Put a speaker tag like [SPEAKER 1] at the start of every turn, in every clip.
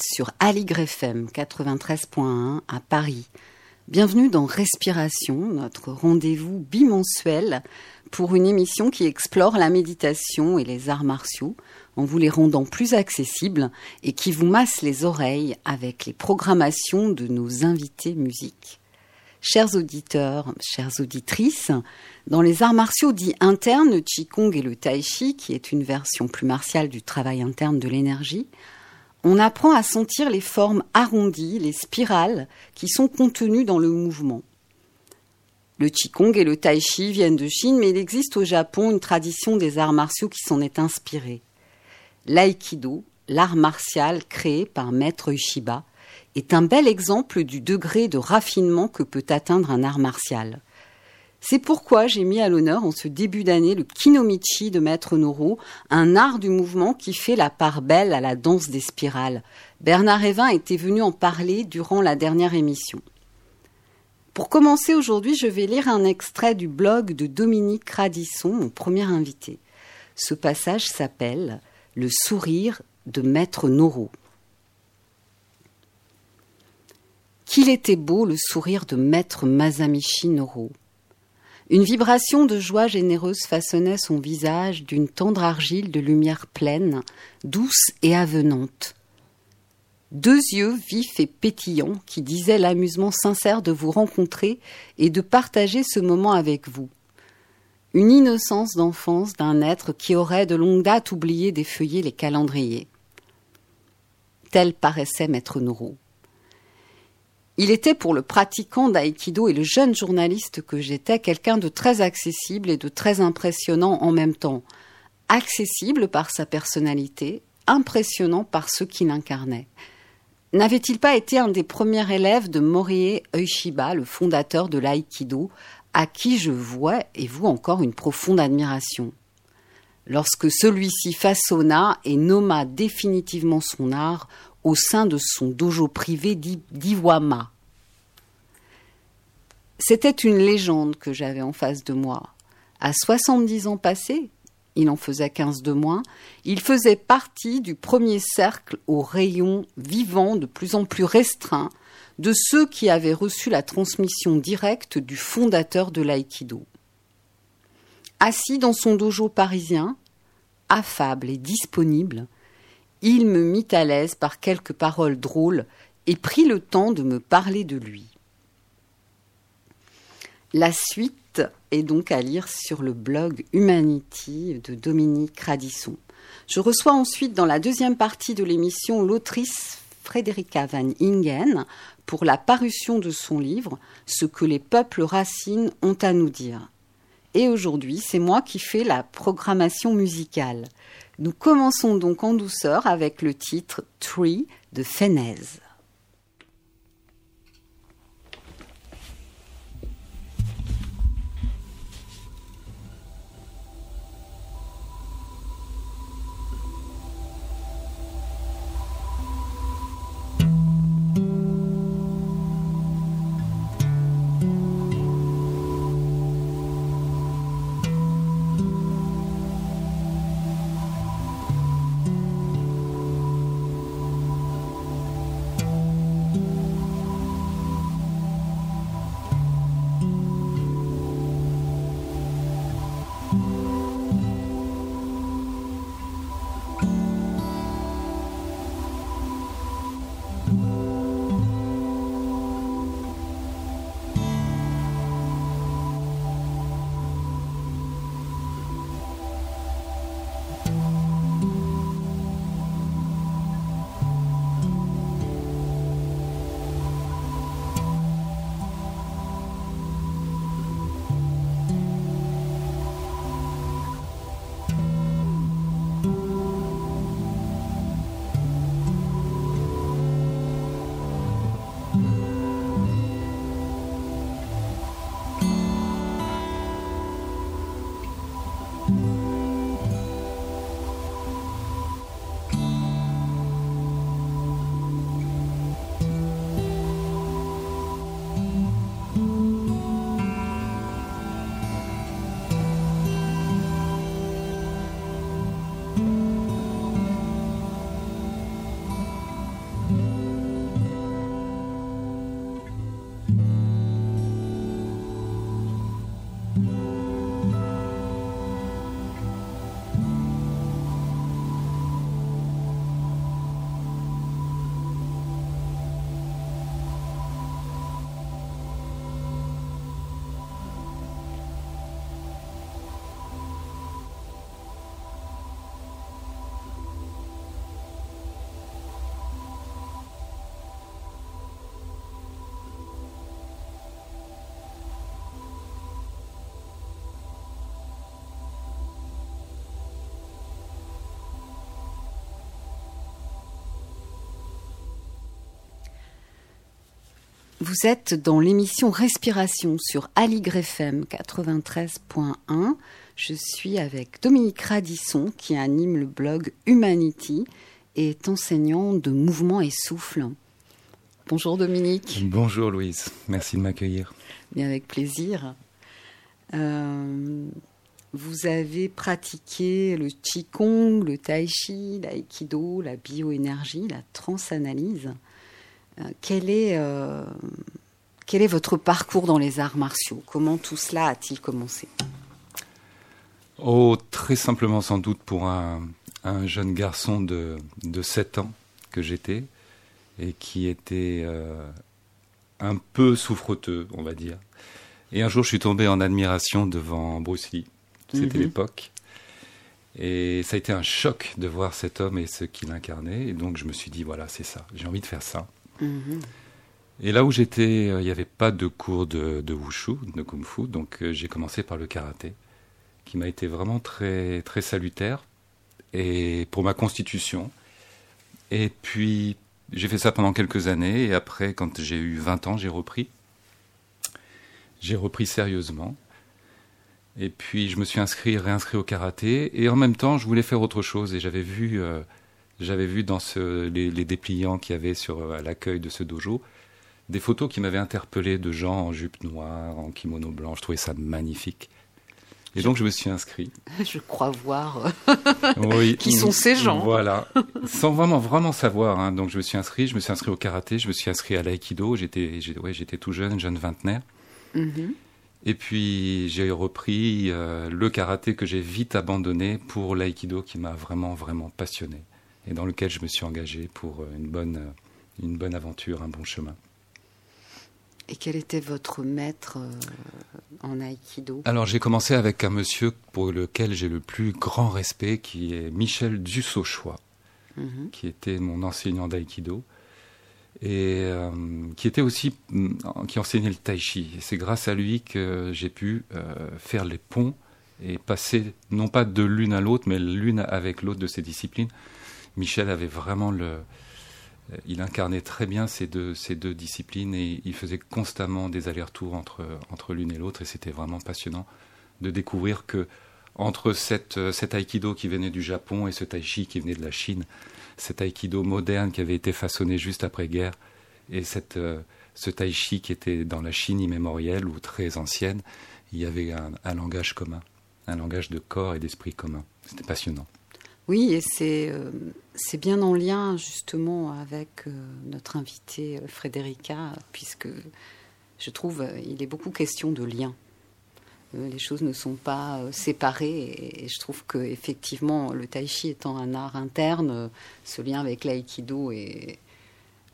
[SPEAKER 1] sur Aligre FM 93.1 à Paris. Bienvenue dans Respiration, notre rendez-vous bimensuel pour une émission qui explore la méditation et les arts martiaux en vous les rendant plus accessibles et qui vous masse les oreilles avec les programmations de nos invités musiques. Chers auditeurs, chères auditrices, dans les arts martiaux dits internes, le Qigong et le Tai Chi, qui est une version plus martiale du travail interne de l'énergie, on apprend à sentir les formes arrondies, les spirales qui sont contenues dans le mouvement. Le Qigong et le Tai Chi viennent de Chine, mais il existe au Japon une tradition des arts martiaux qui s'en est inspirée. L'aïkido, l'art martial créé par Maître Ishiba, est un bel exemple du degré de raffinement que peut atteindre un art martial. C'est pourquoi j'ai mis à l'honneur en ce début d'année le Kinomichi de Maître Noro, un art du mouvement qui fait la part belle à la danse des spirales. Bernard Evin était venu en parler durant la dernière émission. Pour commencer aujourd'hui, je vais lire un extrait du blog de Dominique Radisson, mon premier invité. Ce passage s'appelle Le sourire de Maître Noro. Qu'il était beau le sourire de Maître Masamichi Noro. Une vibration de joie généreuse façonnait son visage d'une tendre argile de lumière pleine, douce et avenante. Deux yeux vifs et pétillants qui disaient l'amusement sincère de vous rencontrer et de partager ce moment avec vous. Une innocence d'enfance d'un être qui aurait de longue date oublié d'effeuiller les calendriers. Tel paraissait Maître Noro. Il était pour le pratiquant d'aïkido et le jeune journaliste que j'étais quelqu'un de très accessible et de très impressionnant en même temps. Accessible par sa personnalité, impressionnant par ce qu'il incarnait. N'avait-il pas été un des premiers élèves de Morie Ueshiba, le fondateur de l'aïkido, à qui je vois et vous encore une profonde admiration? Lorsque celui-ci façonna et nomma définitivement son art au sein de son dojo privé d'Iwama. C'était une légende que j'avais en face de moi. À 70 ans passés, il en faisait 15 de moins, il faisait partie du premier cercle au rayon vivant de plus en plus restreint de ceux qui avaient reçu la transmission directe du fondateur de l'aïkido. Assis dans son dojo parisien, affable et disponible, il me mit à l'aise par quelques paroles drôles et prit le temps de me parler de lui. La suite est donc à lire sur le blog Humanity de Dominique Radisson. Je reçois ensuite dans la deuxième partie de l'émission l'autrice Frédérica Van Ingen pour la parution de son livre Ce que les peuples racines ont à nous dire. Et aujourd'hui, c'est moi qui fais la programmation musicale. Nous commençons donc en douceur avec le titre Tree de Fenez. Vous êtes dans l'émission Respiration sur Aligre FM 93.1. Je suis avec Dominique Radisson qui anime le blog Humanity et est enseignant de mouvement et souffle. Bonjour Dominique.
[SPEAKER 2] Bonjour Louise, merci de m'accueillir.
[SPEAKER 1] Bien avec plaisir. Euh, vous avez pratiqué le Qigong, le Tai Chi, l'aïkido, la bioénergie, la transanalyse. Euh, quel, est, euh, quel est votre parcours dans les arts martiaux? Comment tout cela a-t-il commencé?
[SPEAKER 2] Oh, très simplement sans doute pour un, un jeune garçon de, de 7 ans que j'étais et qui était euh, un peu souffreteux, on va dire. Et un jour, je suis tombé en admiration devant Bruce Lee. C'était
[SPEAKER 1] Mhm.
[SPEAKER 2] l'époque. Et ça a été un choc de voir cet homme et ce qu'il incarnait. Et donc, je me suis dit, voilà, c'est ça. J'ai envie de faire ça. Et là où j'étais, euh, il n'y avait pas de cours de, de wushu, de kung fu, donc euh, j'ai commencé par le karaté, qui m'a été vraiment très, très salutaire et pour ma constitution. Et puis, j'ai fait ça pendant quelques années, et après, quand j'ai eu 20 ans, j'ai repris. J'ai repris sérieusement. Et puis, je me suis inscrit, réinscrit au karaté, et en même temps, je voulais faire autre chose, et j'avais vu, euh, j'avais vu dans ce, les, les dépliants qu'il y avait sur euh, à l'accueil de ce dojo, des photos qui m'avaient interpellé de gens en jupe noire, en kimono blanc. Je trouvais ça magnifique. Et donc, je me suis inscrit.
[SPEAKER 1] Je crois voir.
[SPEAKER 2] Oui.
[SPEAKER 1] Qui sont ces gens
[SPEAKER 2] Voilà. Sans vraiment, vraiment savoir. hein. Donc, je me suis inscrit. Je me suis inscrit au karaté. Je me suis inscrit à l'aïkido. J'étais, ouais, j'étais tout jeune, jeune vingtenaire.
[SPEAKER 1] Mhm.
[SPEAKER 2] Et puis, j'ai repris euh, le karaté que j'ai vite abandonné pour l'aïkido qui m'a vraiment, vraiment passionné. Et dans lequel je me suis engagé pour euh, une bonne, euh, une bonne aventure, un bon chemin.
[SPEAKER 1] Et quel était votre maître euh, en aïkido
[SPEAKER 2] Alors j'ai commencé avec un monsieur pour lequel j'ai le plus grand respect, qui est Michel Dussochois,
[SPEAKER 1] Mhm.
[SPEAKER 2] qui était mon enseignant d'aïkido et euh, qui était aussi mm, qui enseignait le tai chi. Et c'est grâce à lui que j'ai pu euh, faire les ponts et passer non pas de l'une à l'autre, mais l'une avec l'autre de ces disciplines. Michel avait vraiment le il incarnait très bien ces deux, ces deux disciplines et il faisait constamment des allers-retours entre, entre l'une et l'autre et c'était vraiment passionnant de découvrir que entre cette, cet aïkido qui venait du Japon et ce tai chi qui venait de la Chine, cet aïkido moderne qui avait été façonné juste après-guerre et cette, ce tai chi qui était dans la Chine immémorielle ou très ancienne, il y avait un, un langage commun, un langage de corps et d'esprit commun. C'était passionnant.
[SPEAKER 1] Oui, et c'est euh, c'est bien en lien justement avec euh, notre invité euh, Frédérica, puisque je trouve euh, il est beaucoup question de lien. Les choses ne sont pas séparées et, je trouve que effectivement le tai chi étant un art interne, ce lien avec l'aïkido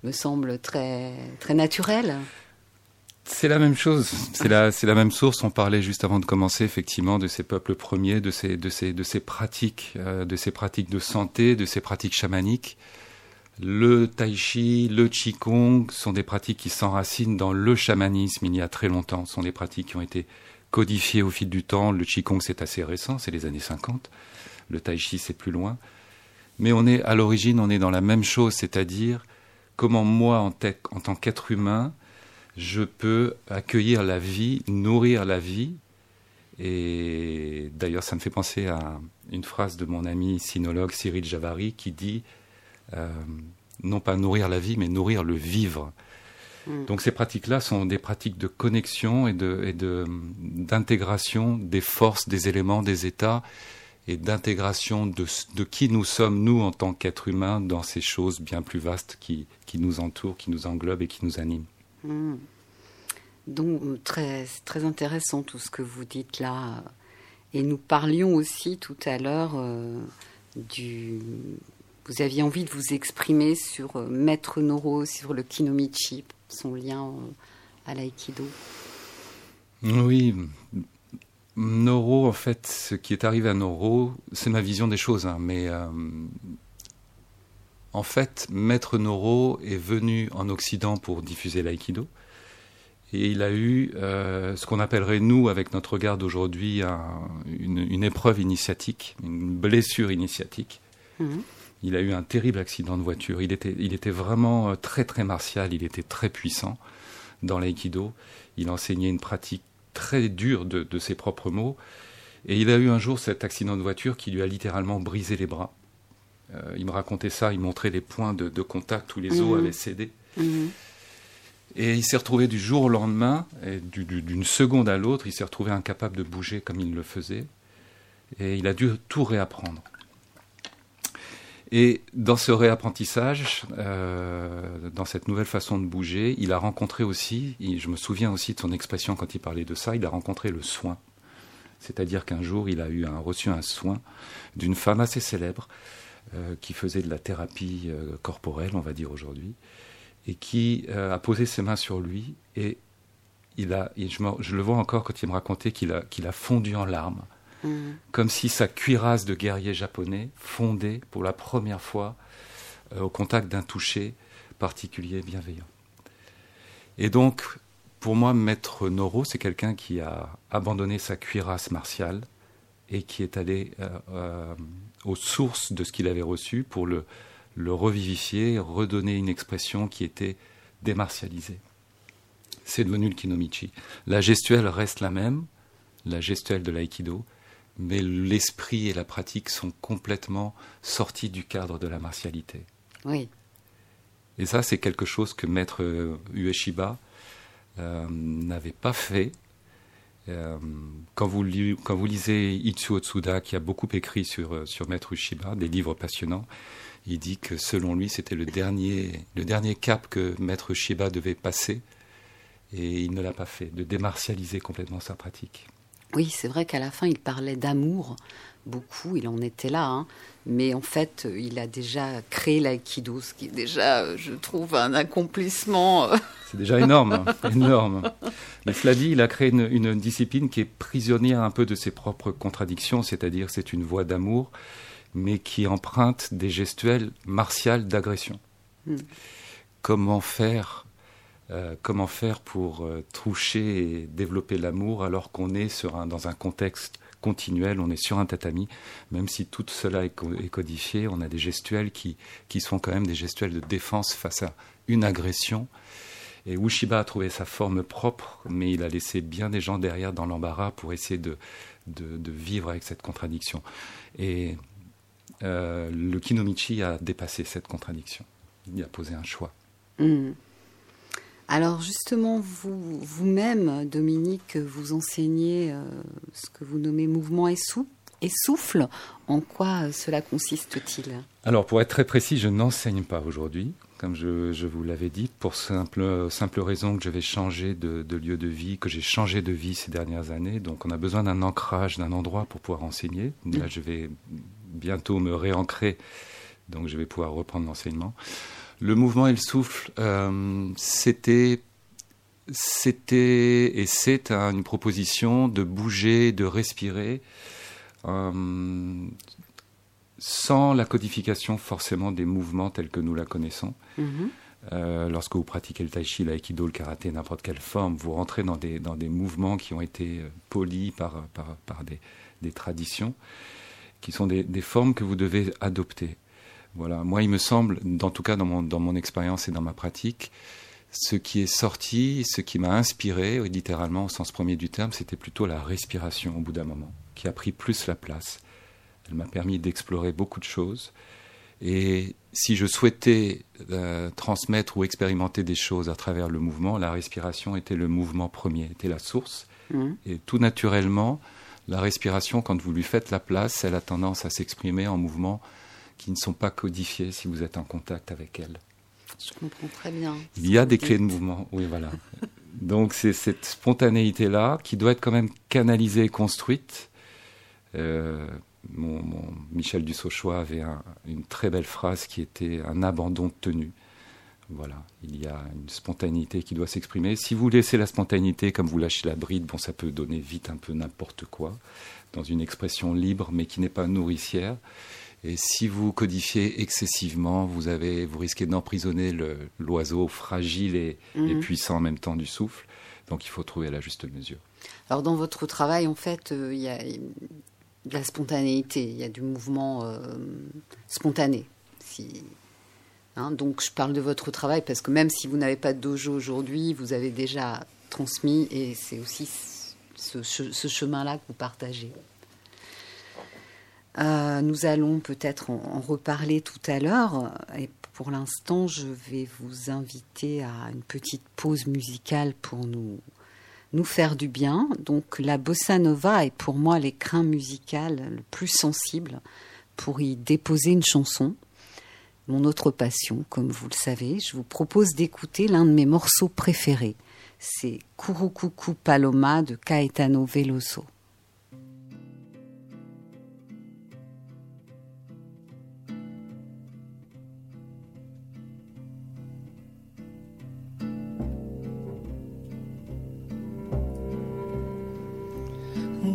[SPEAKER 1] me semble très naturel.
[SPEAKER 2] C'est la même chose, c'est la, même source. On parlait juste avant de commencer effectivement de ces peuples premiers, de ces, pratiques, euh, de ces pratiques de santé, de ces pratiques chamaniques. Le tai chi, le qigong sont des pratiques qui s'enracinent dans le chamanisme il y a très longtemps. Ce sont des pratiques qui ont été codifiées au fil du temps. Le qigong c'est assez récent, c'est les années 50. Le tai chi c'est plus loin. Mais on est à l'origine, on est dans la même chose, c'est-à-dire comment moi en tant qu'être humain je peux accueillir la vie, nourrir la vie. Et d'ailleurs, ça me fait penser à une phrase de mon ami sinologue Cyril Javary qui dit euh, non pas nourrir la vie, mais nourrir le vivre.
[SPEAKER 1] Mm.
[SPEAKER 2] Donc ces pratiques-là sont des pratiques de connexion et de et de d'intégration des forces, des éléments, des états et d'intégration de, de qui nous sommes nous en tant qu'êtres humains dans ces choses bien plus vastes qui, qui nous entourent, qui nous englobent et qui nous animent.
[SPEAKER 1] Hmm. Donc euh, très très intéressant tout ce que vous dites là. Et nous parlions aussi tout à l'heure euh, du. Vous aviez envie de vous exprimer sur euh, Maître Noro, sur le Kinomichi, son lien à l'aïkido.
[SPEAKER 2] Oui, Noro, en fait, ce qui est arrivé à Noro, c'est ma vision des choses, hein, mais en fait, Maître Noro est venu en Occident pour diffuser l'aïkido. Et il a eu euh, ce qu'on appellerait, nous, avec notre regard d'aujourd'hui, un- une, une épreuve initiatique, une blessure initiatique.
[SPEAKER 1] Mhm.
[SPEAKER 2] Il a eu un terrible accident de voiture. Il était, il était vraiment euh, très, très martial. Il était très puissant. dans l'aïkido. Il enseignait une pratique très dure de, ses propres mots. Et il a eu un jour cet accident de voiture qui lui a littéralement brisé les bras. Euh, il me racontait ça, il montrait les points de, contact où les os mhm. avaient cédé. Mhm. Et il s'est retrouvé du jour au lendemain, et d'une seconde à l'autre, il s'est retrouvé incapable de bouger comme il le faisait. Et il a dû tout réapprendre. Et dans ce réapprentissage, euh, dans cette nouvelle façon de bouger, il a rencontré aussi, je me souviens aussi de son expression quand il parlait de ça, il a rencontré le soin. C'est-à-dire qu'un jour, il a eu un, reçu un soin d'une femme assez célèbre qui faisait de la thérapie euh, corporelle, on va dire aujourd'hui, et qui a posé ses mains sur lui et il a, je, le vois encore quand il me racontait qu'il a, qu'il a fondu en larmes Mm. comme si sa cuirasse de guerrier japonais fondait pour la première fois euh, au contact d'un toucher particulier bienveillant. Et donc, pour moi, Maître Noro, c'est quelqu'un qui a abandonné sa cuirasse martiale et qui est allé euh, euh, aux sources de ce qu'il avait reçu pour le, le revivifier, redonner une expression qui était démartialisée. C'est devenu le kinomichi. La gestuelle reste la même, la gestuelle de l'aïkido, mais l'esprit et la pratique sont complètement sortis du cadre de la martialité.
[SPEAKER 1] Oui.
[SPEAKER 2] Et ça, c'est quelque chose que Maître Ueshiba euh, n'avait pas fait. Euh, quand, vous quand, vous lisez Itsuo Otsuda, qui a beaucoup écrit sur, euh, sur Maître Ueshiba, des livres passionnants, il dit que selon lui, c'était le dernier, le dernier cap que Maître Shiba devait passer, et il ne l'a pas fait, de démartialiser complètement sa pratique.
[SPEAKER 1] Oui, c'est vrai qu'à la fin, il parlait d'amour beaucoup, il en était là, hein. mais en fait, il a déjà créé l'aïkido, ce qui est déjà, je trouve, un accomplissement.
[SPEAKER 2] C'est déjà énorme, hein, énorme. Mais cela dit, il a créé une, discipline qui est prisonnière un peu de ses propres contradictions, c'est-à-dire c'est une voie d'amour, mais qui emprunte des gestuels martiales d'agression. Hmm. Comment faire euh, comment faire pour euh, toucher et développer l'amour alors qu'on est sur dans un contexte continuel, on est sur un tatami, même si tout cela est, codifié, on a des gestuels qui, qui sont quand même des gestuels de défense face à une agression. Et Ushiba a trouvé sa forme propre, mais il a laissé bien des gens derrière dans l'embarras pour essayer de, de, vivre avec cette contradiction. Et euh, le Kinomichi a dépassé cette contradiction. Il a posé un choix.
[SPEAKER 1] Mmh. Alors justement, vous, vous-même, Dominique, vous enseignez euh, ce que vous nommez mouvement et, souffle. En quoi cela consiste-t-il?
[SPEAKER 2] Alors pour être très précis, je n'enseigne pas aujourd'hui, comme je, vous l'avais dit, pour simple, simple raison que je vais changer de, lieu de vie, que j'ai changé de vie ces dernières années. Donc on a besoin d'un ancrage, d'un endroit pour pouvoir enseigner. Là, je vais bientôt me réancrer, donc je vais pouvoir reprendre l'enseignement. Le mouvement et le souffle, euh, c'était c'était et c'est une proposition de bouger, de respirer, euh, sans la codification forcément des mouvements tels que nous la connaissons. Mm-hmm. Euh, lorsque vous pratiquez le tai chi, l'aïkido, le karaté, n'importe quelle forme, vous rentrez dans des, dans des mouvements qui ont été polis par, par, par des, des, traditions, qui sont des, des, formes que vous devez adopter. Voilà. Moi, il me semble, en tout cas dans mon, dans mon expérience et dans ma pratique, ce qui est sorti, ce qui m'a inspiré, littéralement au sens premier du terme, c'était plutôt la respiration au bout d'un moment, qui a pris plus la place. Elle m'a permis d'explorer beaucoup de choses. Et si je souhaitais euh, transmettre ou expérimenter des choses à travers le mouvement, la respiration était le mouvement premier, était la source. Mmh. Et tout naturellement, la respiration, quand vous lui faites la place, elle a tendance à s'exprimer en mouvement qui ne sont pas codifiées si vous êtes en contact avec elles.
[SPEAKER 1] Je comprends très bien.
[SPEAKER 2] Il y a des clés de mouvement, oui, voilà. Donc c'est cette spontanéité-là qui doit être quand même canalisée et construite. Euh, mon, Michel Dussochois avait une très belle phrase qui était un abandon de tenue. Voilà, il y a une spontanéité qui doit s'exprimer. Si vous laissez la spontanéité comme vous lâchez la bride, bon, ça peut donner vite un peu n'importe quoi, dans une expression libre mais qui n'est pas nourricière. Et si vous codifiez excessivement, vous, avez, vous risquez d'emprisonner l'oiseau fragile et, mhm. puissant en même temps du souffle. Donc il faut trouver la juste mesure.
[SPEAKER 1] Alors dans votre travail, en fait, euh, il y a de la spontanéité, il y a du mouvement euh, spontané. Si Hein, donc je parle de votre travail parce que même si vous n'avez pas de dojo aujourd'hui, vous avez déjà transmis et c'est aussi ce, chemin-là que vous partagez. Euh, nous allons peut-être en, reparler tout à l'heure et pour l'instant je vais vous inviter à une petite pause musicale pour nous, nous faire du bien. Donc la bossa nova est pour moi l'écrin musical le plus sensible pour y déposer une chanson mon autre passion, comme vous le savez, je vous propose d'écouter l'un de mes morceaux préférés. C'est Kurukuku Paloma de Caetano Veloso.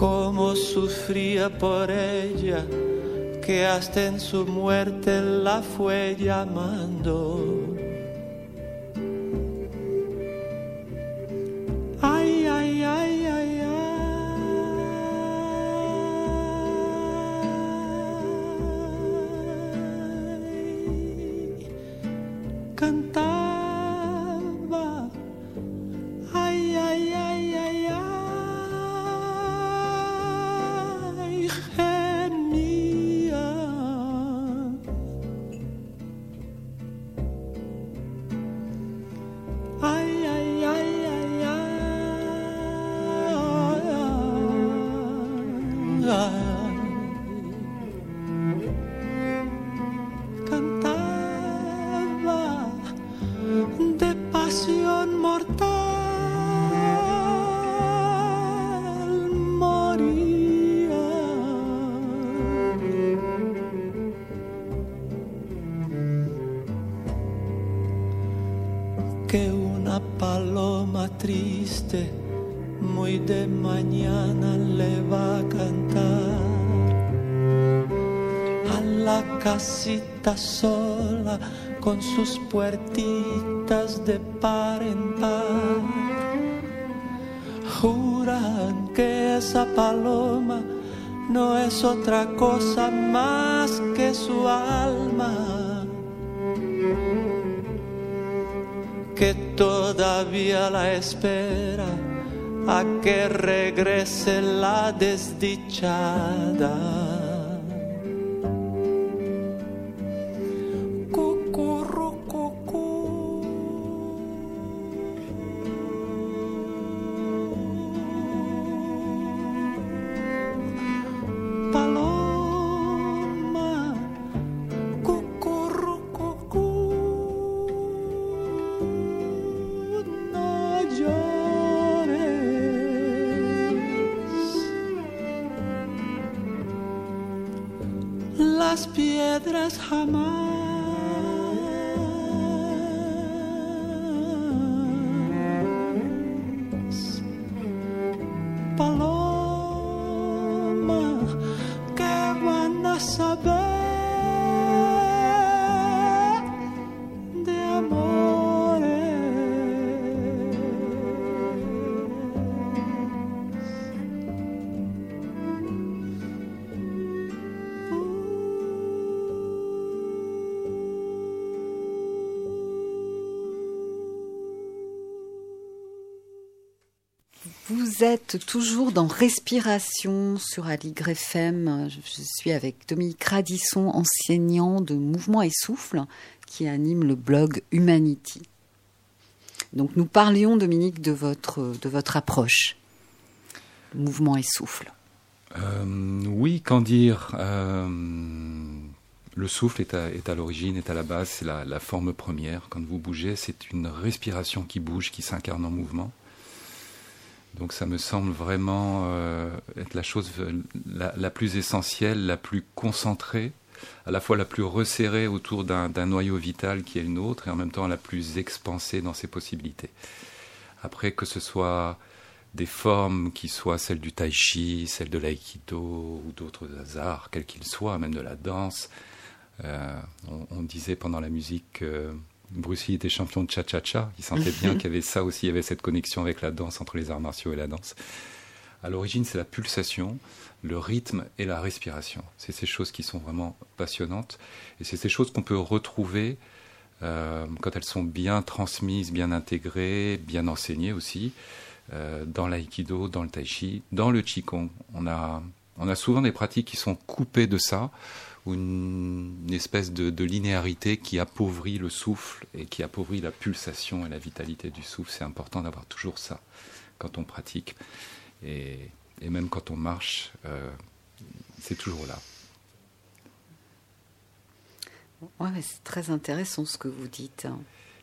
[SPEAKER 3] cómo sufría por ella, que hasta en su muerte la fue llamando. Sola con sus puertitas de par en par. Juran que esa paloma no es otra cosa más que su alma. Que todavía la espera a que regrese la desdichada.
[SPEAKER 1] Vous êtes toujours dans Respiration sur Aligre FM. Je suis avec Dominique Radisson, enseignant de mouvement et souffle, qui anime le blog Humanity. Donc nous parlions, Dominique, de votre, de votre approche, mouvement et souffle.
[SPEAKER 2] Euh, oui, qu'en dire euh, Le souffle est à, est à l'origine, est à la base, c'est la, la forme première. Quand vous bougez, c'est une respiration qui bouge, qui s'incarne en mouvement. Donc ça me semble vraiment euh, être la chose la, plus essentielle, la plus concentrée, à la fois la plus resserrée autour d'un noyau vital qui est le nôtre et en même temps la plus expansée dans ses possibilités. Après, que ce soit des formes qui soient celles du tai chi, celles de l'aïkido ou d'autres arts, quels qu'ils soient, même de la danse. Euh, on, disait pendant la musique que Bruce Lee était champion de cha-cha-cha. Il sentait bien qu'il y avait ça aussi, il y avait cette connexion avec la danse, entre les arts martiaux et la danse. À l'origine, c'est la pulsation, le rythme et la respiration. C'est ces choses qui sont vraiment passionnantes. Et c'est ces choses qu'on peut retrouver euh, quand elles sont bien transmises, bien intégrées, bien enseignées aussi, euh, dans l'aïkido, dans le tai chi, dans le qigong. On a, on a souvent des pratiques qui sont coupées de ça, ou une, espèce de, linéarité qui appauvrit le souffle et qui appauvrit la pulsation et la vitalité du souffle. C'est important d'avoir toujours ça quand on pratique. Et, même quand on marche, euh, c'est toujours là.
[SPEAKER 1] Ouais, c'est très intéressant ce que vous dites.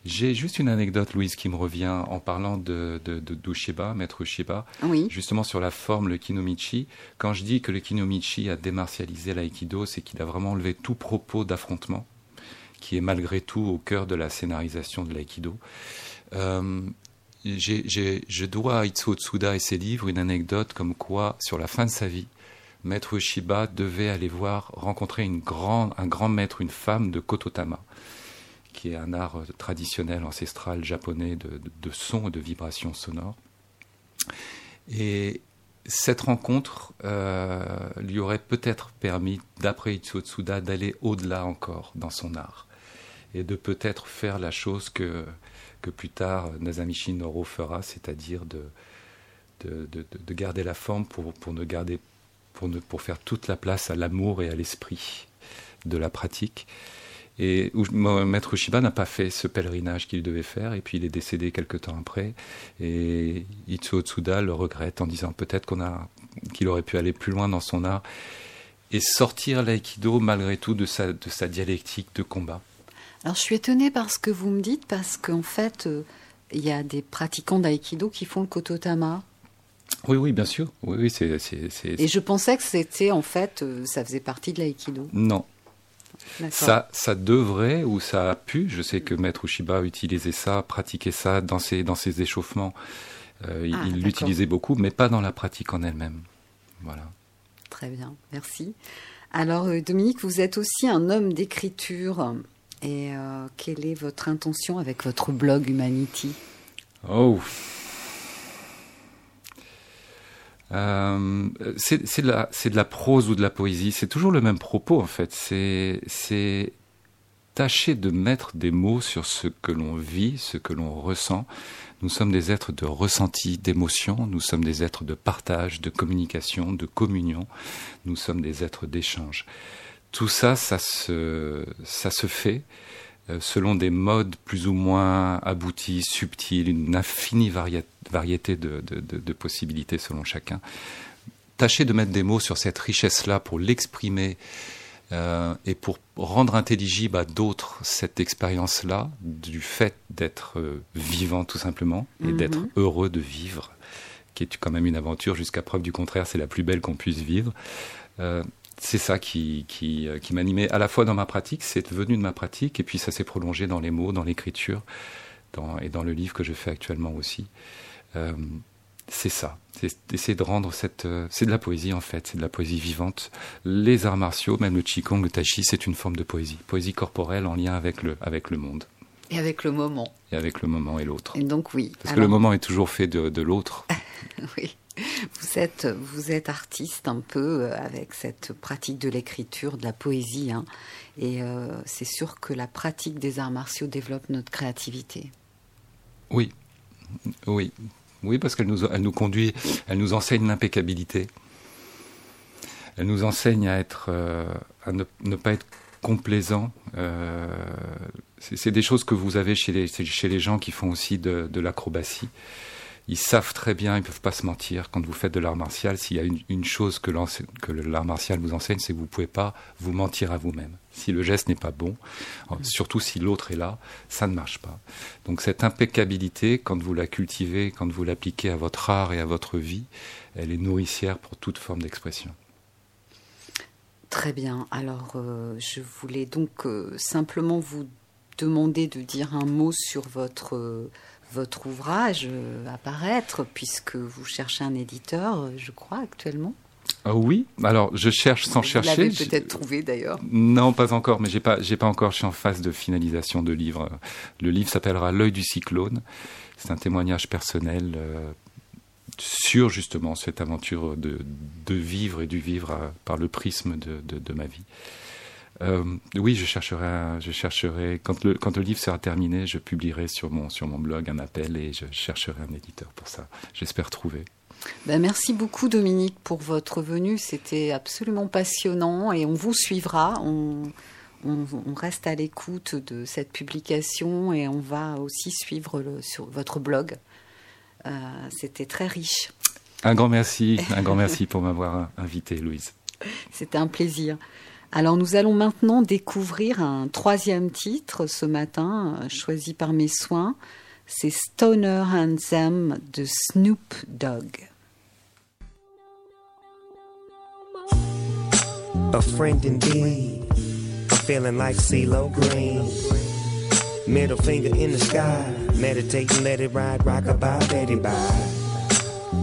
[SPEAKER 2] J'ai juste une anecdote, Louise, qui me revient en parlant de, de, de maître Shiba,
[SPEAKER 1] oui.
[SPEAKER 2] justement sur la forme, le kinomichi. Quand je dis que le kinomichi a démartialisé l'aïkido, c'est qu'il a vraiment enlevé tout propos d'affrontement, qui est malgré tout au cœur de la scénarisation de l'aïkido. Euh, je dois à Itsuo Tsuda et ses livres une anecdote comme quoi, sur la fin de sa vie, Maître Shiba devait aller voir, rencontrer une un grand maître, une femme de Kototama, qui est un art traditionnel ancestral japonais de, son et de vibrations sonores. Et cette rencontre euh, lui aurait peut-être permis, d'après Itsuo Tsuda, d'aller au-delà encore dans son art et de peut-être faire la chose que, que plus tard Nazamichi Noro fera, c'est-à-dire de de, de, garder la forme pour, pour ne garder pour, ne, pour faire toute la place à l'amour et à l'esprit de la pratique. Et où Maître Shiba n'a pas fait ce pèlerinage qu'il devait faire, et puis il est décédé quelque temps après. Et Itsuo Tsuda le regrette en disant peut-être qu'on a, qu'il aurait pu aller plus loin dans son art et sortir l'aïkido malgré tout de sa, de sa dialectique de combat.
[SPEAKER 1] Alors je suis étonnée par ce que vous me dites, parce qu'en fait, euh, il y a des pratiquants d'aïkido qui font le kototama.
[SPEAKER 2] Oui, oui, bien sûr. Oui, oui, c'est,
[SPEAKER 1] Et je pensais que c'était, en fait, euh, ça faisait partie de l'aïkido.
[SPEAKER 2] Non. Ça, ça devrait ou ça a pu. Je sais que Maître Ushiba utilisait ça, pratiquait ça dans ses, dans ses échauffements. Euh, ah, il l'utilisait beaucoup, mais pas dans la pratique en elle-même. Voilà.
[SPEAKER 1] Très bien, merci. Alors, euh, Dominique, vous êtes aussi un homme d'écriture. Et quelle est votre intention avec votre blog Humanity?
[SPEAKER 2] Oh, euh, c'est de, la, prose ou de la poésie, c'est toujours le même propos en fait. C'est tâcher de mettre des mots sur ce que l'on vit, ce que l'on ressent. Nous sommes des êtres de ressenti, d'émotion, nous sommes des êtres de partage, de communication, de communion, nous sommes des êtres d'échange. Tout ça, ça se, fait selon des modes plus ou moins aboutis, subtils, une infinie variété de, possibilités selon chacun. Tâchez de mettre des mots sur cette richesse-là pour l'exprimer euh, et pour rendre intelligible à d'autres cette expérience-là du fait d'être euh, vivant tout simplement et mhm. d'être heureux de vivre, qui est quand même une aventure jusqu'à preuve du contraire, c'est la plus belle qu'on puisse vivre c'est ça qui, qui, euh, qui m'animait à la fois dans ma pratique, c'est venu de ma pratique, et puis ça s'est prolongé dans les mots, dans l'écriture, et dans le livre que je fais actuellement aussi. Euh, c'est ça, c'est de rendre cette... Euh, c'est de la poésie en fait, c'est de la poésie vivante. Les arts martiaux, même le qigong, le tai chi, c'est une forme de poésie. Poésie corporelle en lien avec le, avec le monde.
[SPEAKER 1] Et avec le moment.
[SPEAKER 2] Et avec le moment et l'autre.
[SPEAKER 1] Et donc oui.
[SPEAKER 2] Parce que le moment est toujours fait de, de l'autre.
[SPEAKER 1] oui. Vous êtes, vous êtes artiste un peu euh, avec cette pratique de l'écriture, de la poésie. Hein. et euh, c'est sûr que la pratique des arts martiaux développe notre créativité.
[SPEAKER 2] Oui, oui, oui, parce qu'elle nous, elle nous conduit, elle nous enseigne l'impeccabilité. Elle nous enseigne à être, euh, à ne, pas être complaisant. c'est des choses que vous avez chez les, chez les gens qui font aussi de, de l'acrobatie ils savent très bien, ils ne peuvent pas se mentir. Quand vous faites de l'art martial, s'il y a une, chose que l'art martial vous enseigne, c'est que vous ne pouvez pas vous mentir à vous-même. Si le geste n'est pas bon, mm. surtout si l'autre est là, ça ne marche pas. Donc cette impeccabilité, quand vous la cultivez, quand vous l'appliquez à votre art et à votre vie, elle est nourricière pour toute forme d'expression.
[SPEAKER 1] Très bien. Alors, euh, je voulais donc euh, simplement vous demander de dire un mot sur votre, euh, votre ouvrage à paraître, puisque vous cherchez un éditeur, je crois, actuellement.
[SPEAKER 2] Ah oui, alors je cherche sans
[SPEAKER 1] vous
[SPEAKER 2] chercher.
[SPEAKER 1] Vous l'avez peut-être trouvé d'ailleurs.
[SPEAKER 2] Non, pas encore, mais j'ai pas, j'ai pas encore. Je suis en phase de finalisation de livre. Le livre s'appellera L'œil du cyclone. C'est un témoignage personnel euh, sur justement cette aventure de, de vivre et du vivre à, par le prisme de, de, de ma vie. Euh, oui, je chercherai, je chercherai quand le quand le livre sera terminé, je publierai sur mon sur mon blog un appel et je chercherai un éditeur pour ça. J'espère trouver.
[SPEAKER 1] Ben merci beaucoup Dominique pour votre venue. C'était absolument passionnant et on vous suivra. On, on, on reste à l'écoute de cette publication et on va aussi suivre le, sur votre blog. Euh, C'était très riche.
[SPEAKER 2] Un grand merci, un grand merci pour m'avoir invité, Louise.
[SPEAKER 1] C'était un plaisir. Alors nous allons maintenant découvrir un troisième titre ce matin, choisi par mes soins. C'est Stoner Handsome de Snoop Dogg.
[SPEAKER 4] A friend indeed. Feeling like CeeLo Green. Middle finger in the sky. Meditating, let it ride, rock about, it by.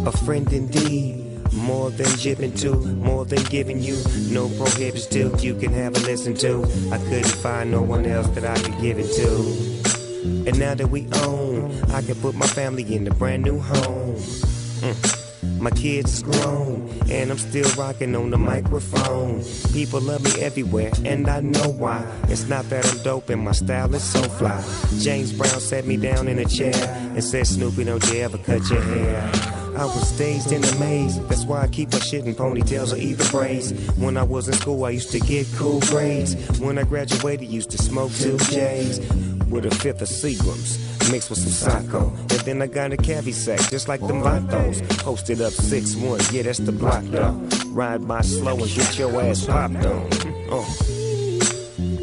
[SPEAKER 4] A friend indeed. More than jibbing to, more than giving you. No prohibits to, you can have a listen to. I couldn't find no one else that I could give it to. And now that we own, I can put my family in a brand new home. Mm. My kids is grown, and I'm still rocking on the microphone. People love me everywhere, and I know why. It's not that I'm dope and my style is so fly. James Brown sat me down in a chair and said, Snoopy, don't you ever cut your hair. I was dazed and amazed. That's why I keep my shit in ponytails or even braids. When I was in school, I used to get cool grades. When I graduated, used to smoke two J's with a fifth of Seagrams mixed with some Psycho. And then I got a cavi sack, just like them Vatos. Posted up 6-1, yeah, that's the block though. Ride by slow and get your ass popped on. Uh.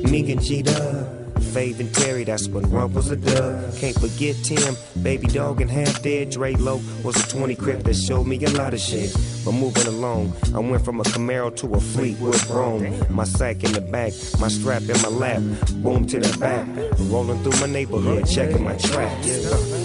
[SPEAKER 4] Me and G-Dub. Fave and Terry, that's when Rump was a dub. Can't forget Tim, Baby Dog and Half Dead. Dre Low was a 20 crip that showed me a lot of shit. But moving along, I went from a Camaro to a Fleetwood Chrome. My sack in the back, my strap in my lap, boom to the back. Rolling through my neighborhood, checking my tracks.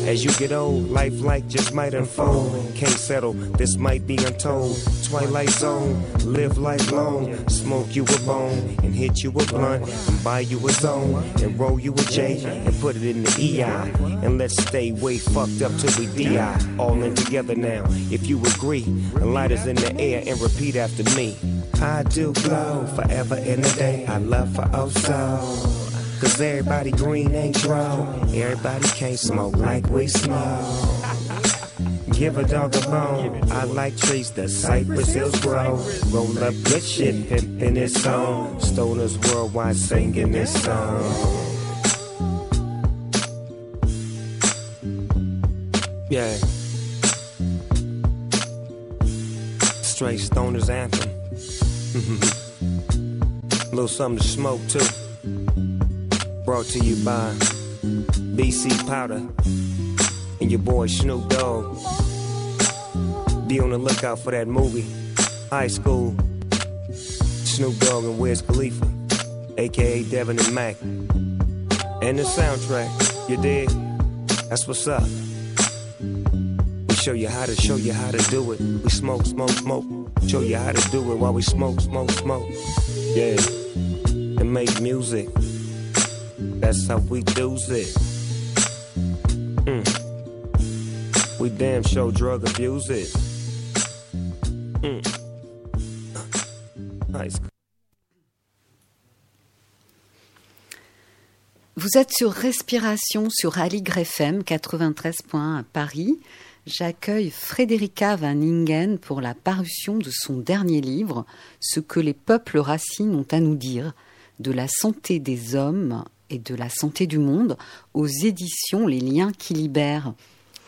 [SPEAKER 4] As you get old, life like just might unfold. Can't settle, this might be untold. Twilight zone, live life long. Smoke you a bone and hit you a blunt and buy you a zone and roll you a J and put it in the EI. And let's stay way fucked up till we DI. All in together now. If you agree, the lighters in the air and repeat after me. I do glow forever in a day. I love for oh so. Cause everybody green ain't grow. Everybody can't smoke like we smoke. Give a dog a bone. I like trees that cypress hills grow. Roll up good shit, pimpin' its song. Stoners worldwide singing this song. Yeah. Straight stoners anthem. A Little something to smoke too. Brought to you by BC Powder and your boy Snoop Dogg. Be on the lookout for that movie, High School. Snoop Dogg and Wiz Khalifa, aka Devin and Mac. And the soundtrack, you dig? That's what's up. We show you how to show you how to do it. We smoke, smoke, smoke. Show you how to do it while we smoke, smoke, smoke. Yeah. And make music. That's how we do it. Mm. We damn show drug abuse it. Mm. Nice.
[SPEAKER 1] Vous êtes sur Respiration sur Aligre FM 93.1 à Paris. J'accueille Frédérica Van Ingen pour la parution de son dernier livre, Ce que les peuples racines ont à nous dire, de la santé des hommes et de la santé du monde, aux éditions Les liens qui libèrent.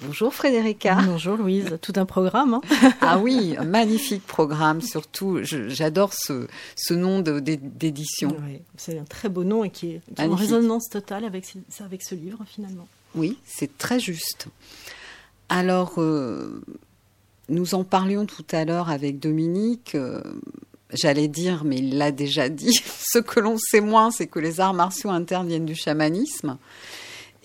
[SPEAKER 1] Bonjour Frédérica.
[SPEAKER 5] Bonjour Louise, tout un programme. Hein
[SPEAKER 1] ah oui, un magnifique programme, surtout j'adore ce, ce, nom d'édition.
[SPEAKER 5] Oui, c'est un très beau nom et qui est, qui est en résonance totale avec, avec ce livre finalement.
[SPEAKER 1] Oui, c'est très juste. Alors, euh, nous en parlions tout à l'heure avec Dominique. Euh, j'allais dire, mais il l'a déjà dit, ce que l'on sait moins, c'est que les arts martiaux interviennent du chamanisme.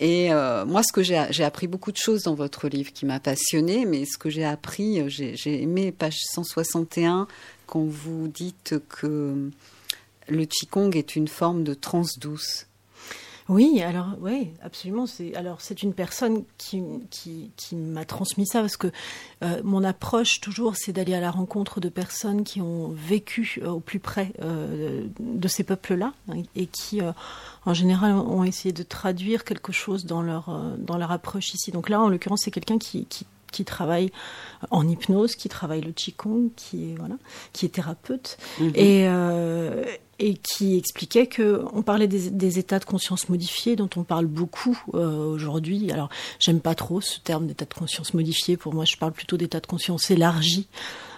[SPEAKER 1] Et euh, moi, ce que j'ai appris beaucoup de choses dans votre livre qui m'a passionné, mais ce que j'ai appris, euh, j'ai aimé page 161 quand vous dites que le qigong est une forme de transe douce.
[SPEAKER 5] Oui, alors oui, absolument. C'est alors c'est une personne qui, qui, qui m'a transmis ça parce que euh, mon approche toujours c'est d'aller à la rencontre de personnes qui ont vécu euh, au plus près euh, de ces peuples-là hein, et qui en général ont essayé de traduire quelque chose dans leur dans leur approche ici. Donc là en l'occurrence c'est quelqu'un qui, qui qui travaille en hypnose, qui travaille le qigong, qui est voilà, qui est thérapeute mhm. et et qui expliquait que on parlait des, états de conscience modifiés dont on parle beaucoup euh, aujourd'hui. Alors j'aime pas trop ce terme d'état de conscience modifié. Pour moi, je parle plutôt d'état de conscience élargi.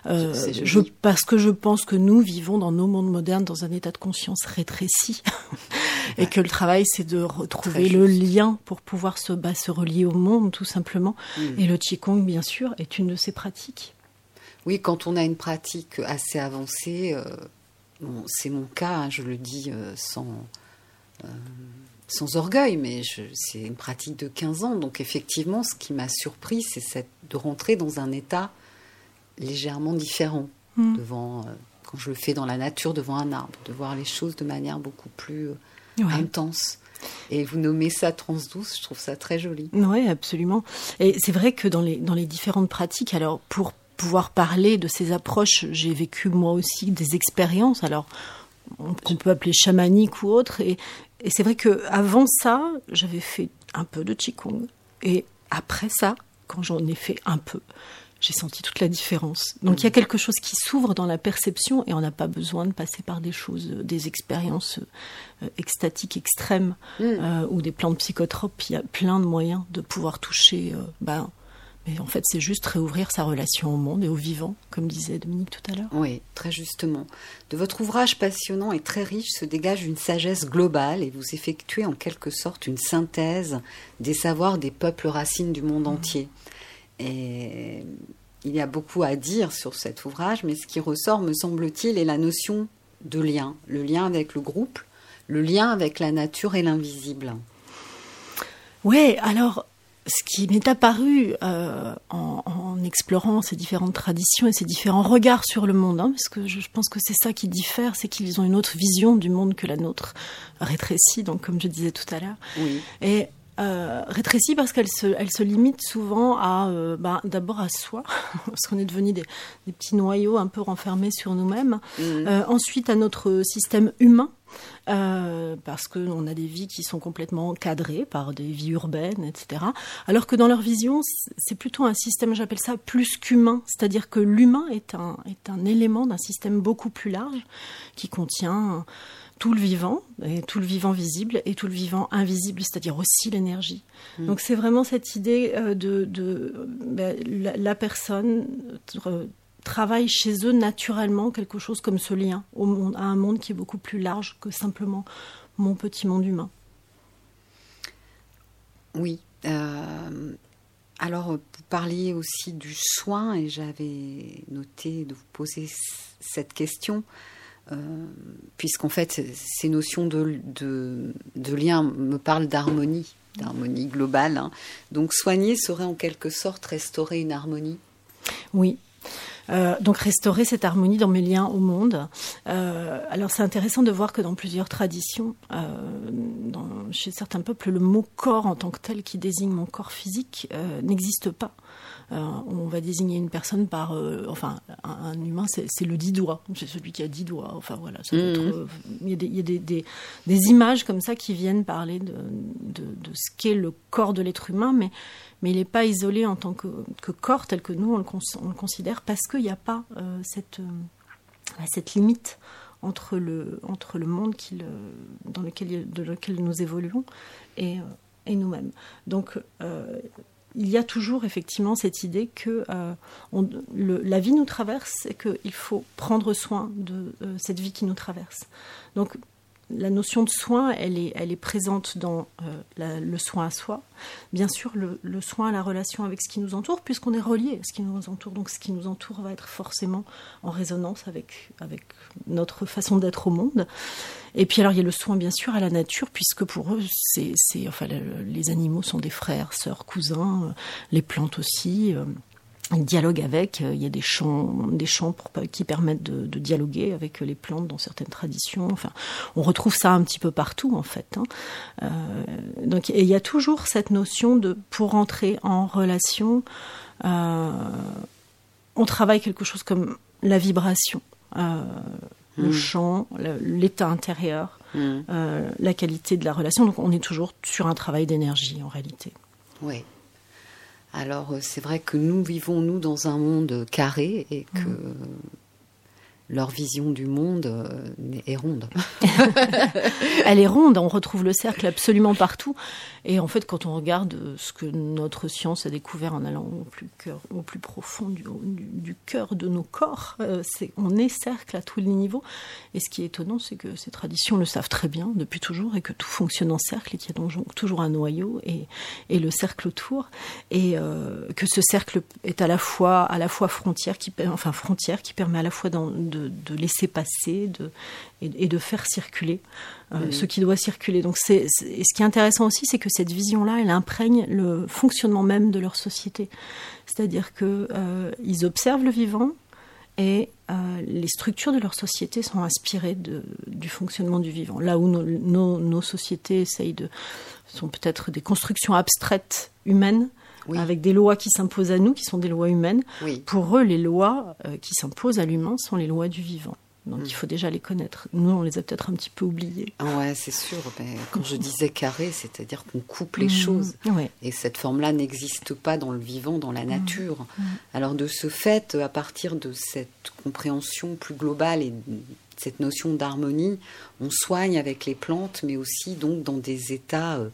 [SPEAKER 5] Euh, je, parce que je pense que nous vivons dans nos mondes modernes dans un état de conscience rétréci et que le travail c'est de retrouver le lien pour pouvoir se, bah, se relier au monde tout simplement. Mm. Et le qigong bien sûr est une de ces pratiques.
[SPEAKER 1] Oui, quand on a une pratique assez avancée, euh, c'est mon cas, hein, je le dis euh, sans, sans orgueil, mais c'est une pratique de 15 ans. Donc effectivement, ce qui m'a surpris, c'est de rentrer dans un état légèrement différent hmm. devant, euh, quand je le fais dans la nature devant un arbre, de voir les choses de manière beaucoup plus euh, intense. Et vous nommez ça douce, je trouve ça très joli.
[SPEAKER 5] Oui, absolument. Et c'est vrai que dans les, dans les différentes pratiques, alors pour pouvoir parler de ces approches, j'ai vécu moi aussi des expériences, alors qu'on peut appeler chamaniques ou autres. Et, et c'est vrai que avant ça, j'avais fait un peu de qigong. Et après ça, quand j'en ai fait un peu, j'ai senti toute la différence. Donc il y a quelque chose qui s'ouvre dans la perception et on n'a pas besoin de passer par des choses, euh, des expériences euh, extatiques extrêmes mm. euh, ou des plantes psychotropes. Il y a plein de moyens de pouvoir toucher. ben, mais en fait, c'est juste réouvrir sa relation au monde et au vivant, comme disait Dominique tout à l'heure.
[SPEAKER 1] Oui, très justement. De votre ouvrage passionnant et très riche se dégage une sagesse globale et vous effectuez en quelque sorte une synthèse des savoirs des peuples racines du monde mm. entier. Et il y a beaucoup à dire sur cet ouvrage, mais ce qui ressort, me semble-t-il, est la notion de lien, le lien avec le groupe, le lien avec la nature et l'invisible.
[SPEAKER 5] Oui, alors ce qui m'est apparu euh, en, explorant ces différentes traditions et ces différents regards sur le monde, hein, parce que je, pense que c'est ça qui diffère, c'est qu'ils ont une autre vision du monde que la nôtre, rétrécie, donc comme je disais tout à l'heure.
[SPEAKER 1] Oui.
[SPEAKER 5] Et euh, rétrécie parce qu'elle se, elle se limite souvent à, euh, bah, d'abord à soi, parce qu'on est devenu des, des, petits noyaux un peu renfermés sur nous-mêmes. Mhm. Euh, ensuite à notre système humain. Euh, parce qu'on a des vies qui sont complètement cadrées par des vies urbaines, etc. Alors que dans leur vision, c'est plutôt un système, j'appelle ça plus qu'humain, c'est-à-dire que l'humain est un, est un élément d'un système beaucoup plus large qui contient tout le vivant, et tout le vivant visible et tout le vivant invisible, c'est-à-dire aussi l'énergie. Mm. Donc c'est vraiment cette idée euh, de, de ben, la, personne euh, travaille chez eux naturellement quelque chose comme ce lien au monde, à un monde qui est beaucoup plus large que simplement mon petit monde humain.
[SPEAKER 1] Oui. Euh, alors, vous parliez aussi du soin et j'avais noté de vous poser cette question. Euh, puisqu'en fait, ces notions de, de, lien me parlent d'harmonie, d'harmonie globale. Hein. Donc soigner serait en quelque sorte restaurer une harmonie.
[SPEAKER 5] Oui, euh, donc restaurer cette harmonie dans mes liens au monde. Euh, alors c'est intéressant de voir que dans plusieurs traditions, chez certains peuples, le mot corps en tant que tel qui désigne mon corps physique n'existe pas. Euh, on va désigner une personne par, euh, enfin, un, humain, c'est le dix doigts, c'est celui qui a dix doigts. Enfin voilà, mmh. euh, il y a, des, images comme ça qui viennent parler de, ce qu'est le corps de l'être humain, mais mais il n'est pas isolé en tant que, corps tel que nous on le, considère parce qu'il n'y a pas cette, cette limite entre le, entre le monde dans lequel, de lequel nous évoluons et, et nous-mêmes. Donc il y a toujours effectivement cette idée que euh, la vie nous traverse et qu'il faut prendre soin de euh, cette vie qui nous traverse. La notion de soin, elle est, elle est présente dans euh, le soin à soi. Bien sûr, le, soin à la relation avec ce qui nous entoure, puisqu'on est relié à ce qui nous entoure. Donc, ce qui nous entoure va être forcément en résonance avec, avec notre façon d'être au monde. Et puis, alors, il y a le soin, bien sûr, à la nature, puisque pour eux, c'est, enfin, les animaux sont des frères, sœurs, cousins, les plantes aussi. Euh, dialogue avec. Euh, il y a des chants, des chants qui permettent de, dialoguer avec les plantes dans certaines traditions. Enfin, on retrouve ça un petit peu partout en fait. Hein. Euh, donc, il y a toujours cette notion de pour entrer en relation, euh, on travaille quelque chose comme la vibration, le hmm. chant, l'état intérieur, hmm. la qualité de la relation. Donc, on est toujours sur un travail d'énergie en réalité.
[SPEAKER 1] Oui. Alors euh, c'est vrai que nous vivons, nous, dans un monde carré et que mm leur vision du monde euh, est ronde.
[SPEAKER 5] Elle est ronde, on retrouve le cercle absolument partout. Et en fait, quand on regarde ce que notre science a découvert en allant au plus, profond du, cœur de nos corps, euh, on est cercle à tous les niveaux. Et ce qui est étonnant, c'est que ces traditions le savent très bien depuis toujours et que tout fonctionne en cercle et qu'il y a donc toujours un noyau et, le cercle autour. Et euh, que ce cercle est à la fois, frontière, qui, enfin frontière, qui permet à la fois de, laisser passer de, et, de faire circuler euh, ce qui doit circuler. Donc, c'est, ce qui est intéressant aussi, c'est que cette vision-là, elle imprègne le fonctionnement même de leur société. C'est-à-dire qu'ils euh, observent le vivant et euh, les structures de leur société sont inspirées de, du fonctionnement du vivant. Là où nos, nos, sociétés essayent de sont peut-être des constructions abstraites humaines, avec des lois qui s'imposent à nous, qui sont des lois humaines. Pour eux, les lois euh, qui s'imposent à l'humain sont les lois du vivant. Donc mm. il faut déjà les connaître. Nous, on les a peut-être un petit peu oubliées.
[SPEAKER 1] Ah ouais, c'est sûr. Mais quand je disais carré, c'est-à-dire qu'on coupe les mm. choses. Et cette forme-là n'existe pas dans le vivant, dans la mm. nature. Alors de ce fait, à partir de cette compréhension plus globale et cette notion d'harmonie, on soigne avec les plantes, mais aussi donc dans des états euh,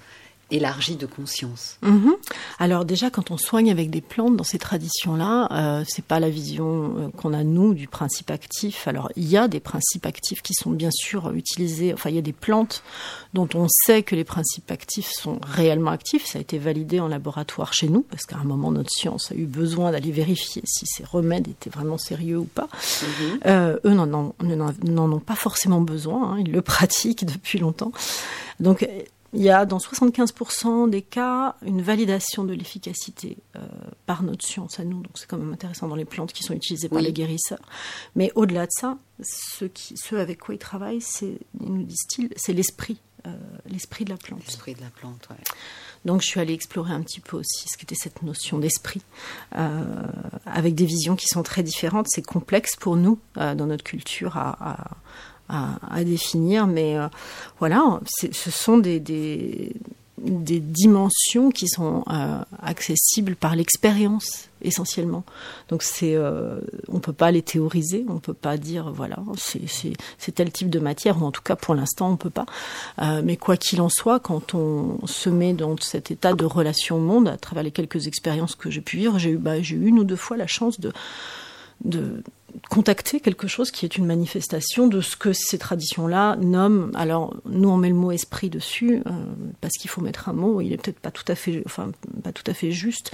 [SPEAKER 1] élargie de conscience.
[SPEAKER 5] Mhm. Alors déjà, quand on soigne avec des plantes dans ces traditions-là, euh, c'est pas la vision euh, qu'on a nous du principe actif. Alors il y a des principes actifs qui sont bien sûr utilisés. Enfin, il y a des plantes dont on sait que les principes actifs sont réellement actifs. Ça a été validé en laboratoire chez nous parce qu'à un moment notre science a eu besoin d'aller vérifier si ces remèdes étaient vraiment sérieux ou pas. Mhm. Euh, eux n'en ont, pas forcément besoin. Hein. Ils le pratiquent depuis longtemps. Donc il y a dans 75% des cas une validation de l'efficacité euh, par notre science à nous. Donc c'est quand même intéressant dans les plantes qui sont utilisées par les guérisseurs. Mais au-delà de ça, ce, qui, ce avec quoi ils travaillent, c'est, nous disent-ils, c'est l'esprit, euh, l'esprit de la plante.
[SPEAKER 1] L'esprit de la plante, ouais.
[SPEAKER 5] Donc je suis allée explorer un petit peu aussi ce qu'était cette notion d'esprit, euh, avec des visions qui sont très différentes. C'est complexe pour nous, dans notre culture, à, à, définir, mais euh, voilà, ce sont des, des, dimensions qui sont euh, accessibles par l'expérience essentiellement. Donc c'est, euh, on peut pas les théoriser, on peut pas dire voilà c'est tel type de matière ou en tout cas pour l'instant on peut pas. mais quoi qu'il en soit, quand on se met dans cet état de relation au monde, à travers les quelques expériences que j'ai pu vivre, j'ai eu, bah, j'ai eu une ou deux fois la chance de de contacter quelque chose qui est une manifestation de ce que ces traditions-là nomment. Alors, nous, on met le mot esprit dessus, euh, parce qu'il faut mettre un mot, il est peut-être pas tout à fait, enfin, pas tout à fait juste.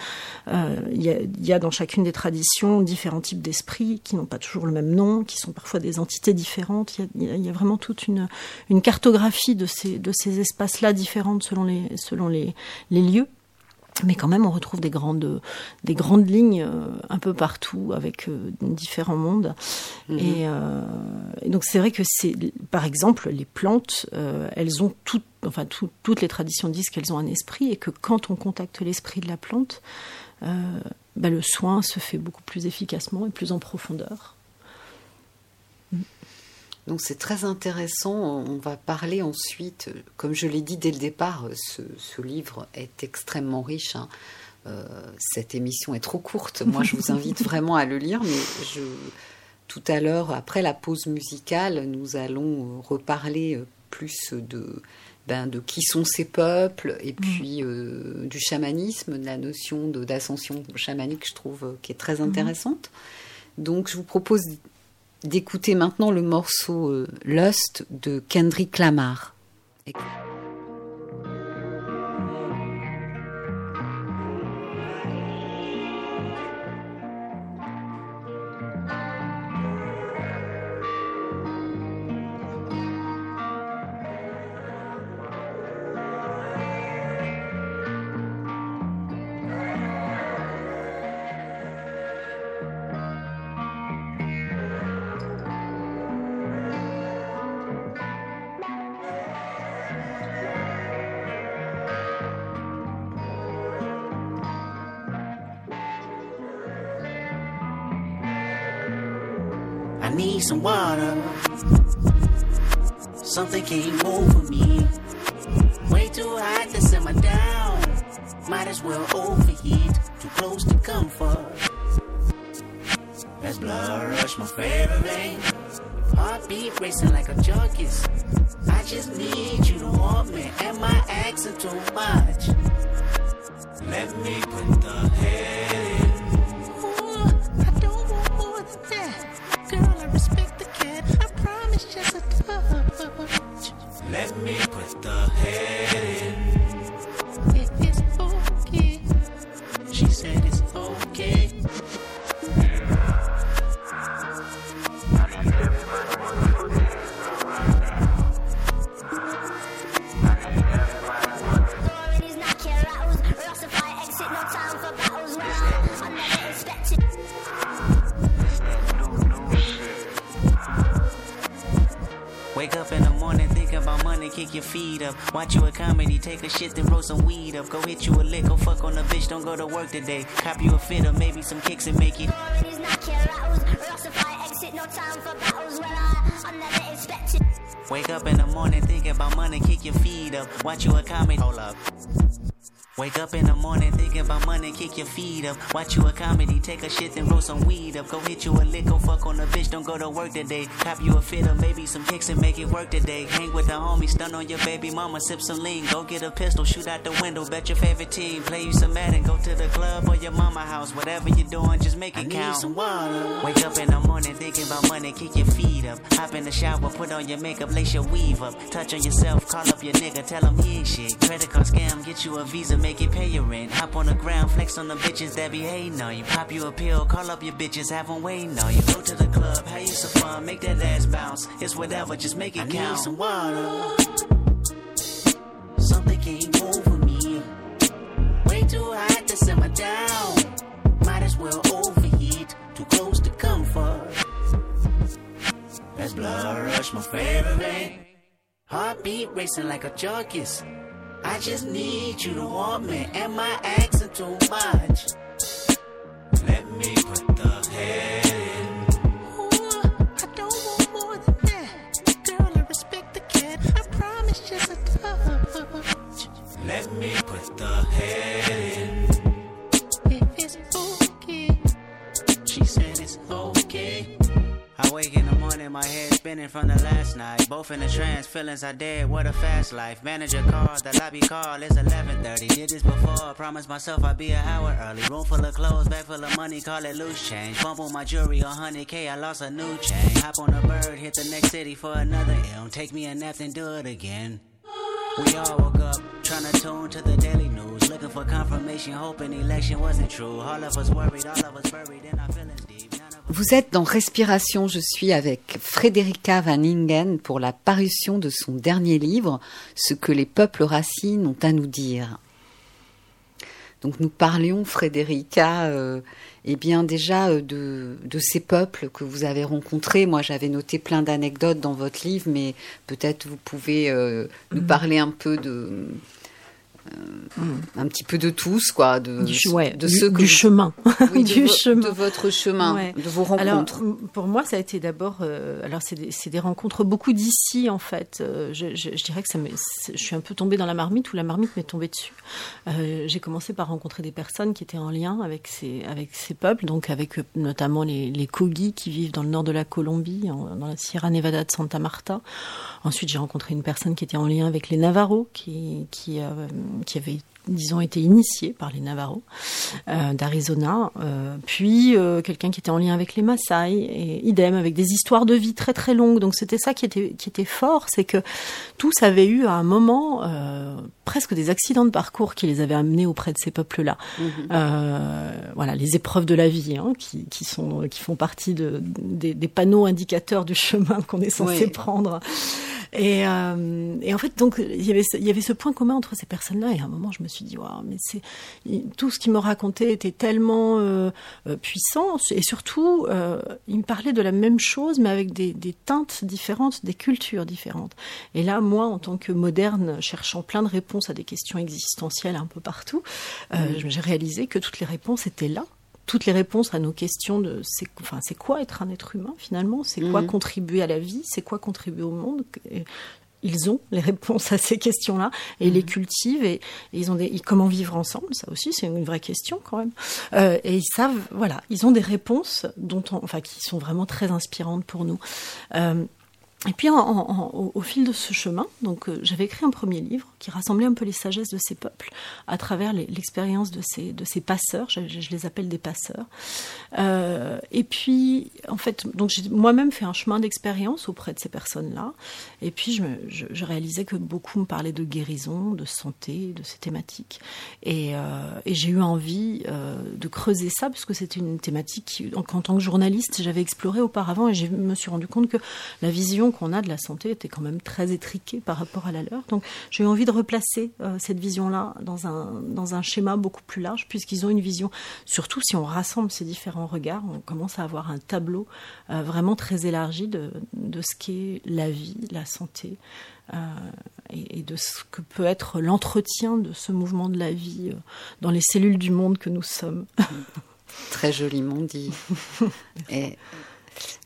[SPEAKER 5] Euh, il y, a, dans chacune des traditions différents types d'esprits qui n'ont pas toujours le même nom, qui sont parfois des entités différentes. Il y a, vraiment toute une, cartographie de ces, de ces espaces-là différentes selon les, selon les lieux mais quand même on retrouve des grandes des grandes lignes euh, un peu partout avec euh, différents mondes mhm. euh, et, donc c'est vrai que c'est par exemple les plantes elles ont toutes enfin toutes les traditions disent qu'elles ont un esprit et que quand on contacte l'esprit de la plante bah, le soin se fait beaucoup plus efficacement et plus en profondeur
[SPEAKER 1] donc c'est très intéressant. On va parler ensuite, comme je l'ai dit dès le départ, ce, livre est extrêmement riche. Hein. Euh, cette émission est trop courte. Moi, je vous invite vraiment à le lire, mais je, tout à l'heure, après la pause musicale, nous allons reparler plus de, ben, de qui sont ces peuples et mmh. puis euh, du chamanisme, de la notion d'ascension chamanique, je trouve, qui est très mmh. intéressante. Donc, je vous propose d'écouter maintenant le morceau euh, Lust de Kendrick Lamar.
[SPEAKER 6] Need some water. Something came over me. Way too hot to simmer down. Might as well overheat. Too close to comfort. That's blood rush, my favorite vein. Heartbeat racing like a junkie's. I just need you to want me. Am I asking too much? Let me put a shit, then roll some weed up. Go hit you a lick, go fuck on a bitch, don't go to work today. Cop you a fit or maybe some kicks and make it. Wake up in the morning, think about money, kick your feet up. Watch you a comedy, morning thinking about money, kick your feet up. Watch you a comedy, take a shit, then roll some weed up. Go hit you a lick, go fuck on a bitch, don't go to work today. Cop you a fit or maybe some kicks and make it work today. Hang with the homies, stun on your baby mama, sip some lean. Go get a pistol, shoot out the window, bet your favorite team. Play you some Madden, go to the club or your mama house. Whatever you're doing, just make it I count. Need some water. Wake up in the morning thinking about money, kick your feet up. Hop in the shower, put on your makeup, lace your weave up. Touch on yourself, call up your nigga, tell him he ain't shit. Credit card scam, get you a visa, make it pay your rent. Hop on the ground, flex on the bitches that be hating on you. Pop you a pill, call up your bitches, have them waiting on you. Go to the club, have you some fun, make that ass bounce. It's whatever, just make it I count. Need some water. Something came over me. Way too hot to simmer down. Might as well overheat. Too close to comfort. That's blood rush, my favorite. Heartbeat racing like a junkie's. I just need you to want me. Am I asking too much? Let me put the head in. Ooh, I don't want more than that. Girl, I respect the cat. I promise just a touch. Let me put the head in. If it's okay. She said it's okay. I wake morning, my head spinning from the last night. Both in a trance, feelings are dead. What a fast life. Manager call, the lobby call. It's 11:30. Did this before. Promised myself I'd be an hour early. Room full of clothes, bag full of money. Call it loose change. Bump on my jewelry, 100k. I lost a new chain. Hop on a bird, hit the next city for another M. Take me a nap, then do it again. We all woke up, trying to tune to the daily news. Looking for confirmation, hoping election wasn't true. All of us worried, all of us buried in our feelings.
[SPEAKER 1] Vous êtes dans Respiration, je suis avec Frédérica Van Ingen pour la parution de son dernier livre, Ce que les peuples racines ont à nous dire. Donc nous parlions, Frédérica, euh, eh bien déjà euh, de, de, ces peuples que vous avez rencontrés. Moi, j'avais noté plein d'anecdotes dans votre livre, mais peut-être vous pouvez euh, nous mm-hmm. parler un peu de, un petit peu de tous, quoi, de,
[SPEAKER 5] du, ouais, de ceux du, chemin,
[SPEAKER 1] oui, du de, chemin, de votre chemin, ouais. de vos rencontres.
[SPEAKER 5] Alors, pour moi, ça a été d'abord, euh, alors c'est des, des, rencontres beaucoup d'ici en fait. Euh, je, je, je, dirais que ça je suis un peu tombée dans la marmite ou la marmite m'est tombée dessus. Euh, J'ai commencé par rencontrer des personnes qui étaient en lien avec ces avec ces peuples, donc avec euh, notamment les, les Kogi qui vivent dans le nord de la Colombie, en, dans la Sierra Nevada de Santa Marta. Ensuite, j'ai rencontré une personne qui était en lien avec les Navarros, qui qui qui avait disons, été initié par les Navarros euh, d'Arizona, euh, puis euh, quelqu'un qui était en lien avec les Maasai, et idem, avec des histoires de vie très très longues. Donc c'était ça qui était, qui était fort, c'est que tous avaient eu à un moment euh, presque des accidents de parcours qui les avaient amenés auprès de ces peuples-là. Euh, voilà, les épreuves de la vie, hein, qui, qui, sont, qui font partie de, des, des panneaux indicateurs du chemin qu'on est censé
[SPEAKER 1] Oui.
[SPEAKER 5] prendre. Et, euh, et en fait, donc, il y avait il y avait ce point commun entre ces personnes-là. Et à un moment, je me suis dit, waouh, mais c'est il- tout ce qu'ils me racontaient était tellement euh, euh, puissant. Et surtout, euh, ils me parlaient de la même chose, mais avec des, des teintes différentes, des cultures différentes. Et là, moi, en tant que moderne, cherchant plein de réponses à des questions existentielles un peu partout, euh, j'ai réalisé que toutes les réponses étaient là toutes les réponses à nos questions de c'est enfin c'est quoi être un être humain finalement? C'est quoi
[SPEAKER 1] Mhm.
[SPEAKER 5] contribuer à la vie? C'est quoi contribuer au monde? Ils ont les réponses à ces questions-là et les cultivent et, et ils ont des et comment vivre ensemble ça aussi c'est une vraie question quand même. Euh, et ils savent voilà ils ont des réponses dont on, enfin qui sont vraiment très inspirantes pour nous. Euh, et puis, au, fil de ce chemin, donc euh, j'avais écrit un premier livre qui rassemblait un peu les sagesses de ces peuples à travers l'expérience de ces, de ces passeurs. Je, les appelle des passeurs. Euh, et puis, en fait, donc j'ai moi-même fait un chemin d'expérience auprès de ces personnes-là. Et puis, je, je- réalisais que beaucoup me parlaient de guérison, de santé, de ces thématiques. Et, euh, j'ai eu envie de creuser ça parce que c'était une thématique qu'en tant que journaliste, j'avais exploré auparavant et je me suis rendu compte que la vision qu'on a de la santé était quand même très étriquée par rapport à la leur. Donc, j'ai eu envie de replacer euh, cette vision-là dans un, dans un schéma beaucoup plus large puisqu'ils ont une vision, surtout si on rassemble ces différents regards, on commence à avoir un tableau euh, vraiment très élargi de, de ce qu'est la vie, la santé, euh, et, et de ce que peut être l'entretien de ce mouvement de la vie dans les cellules du monde que nous sommes.
[SPEAKER 1] Très joliment dit. Et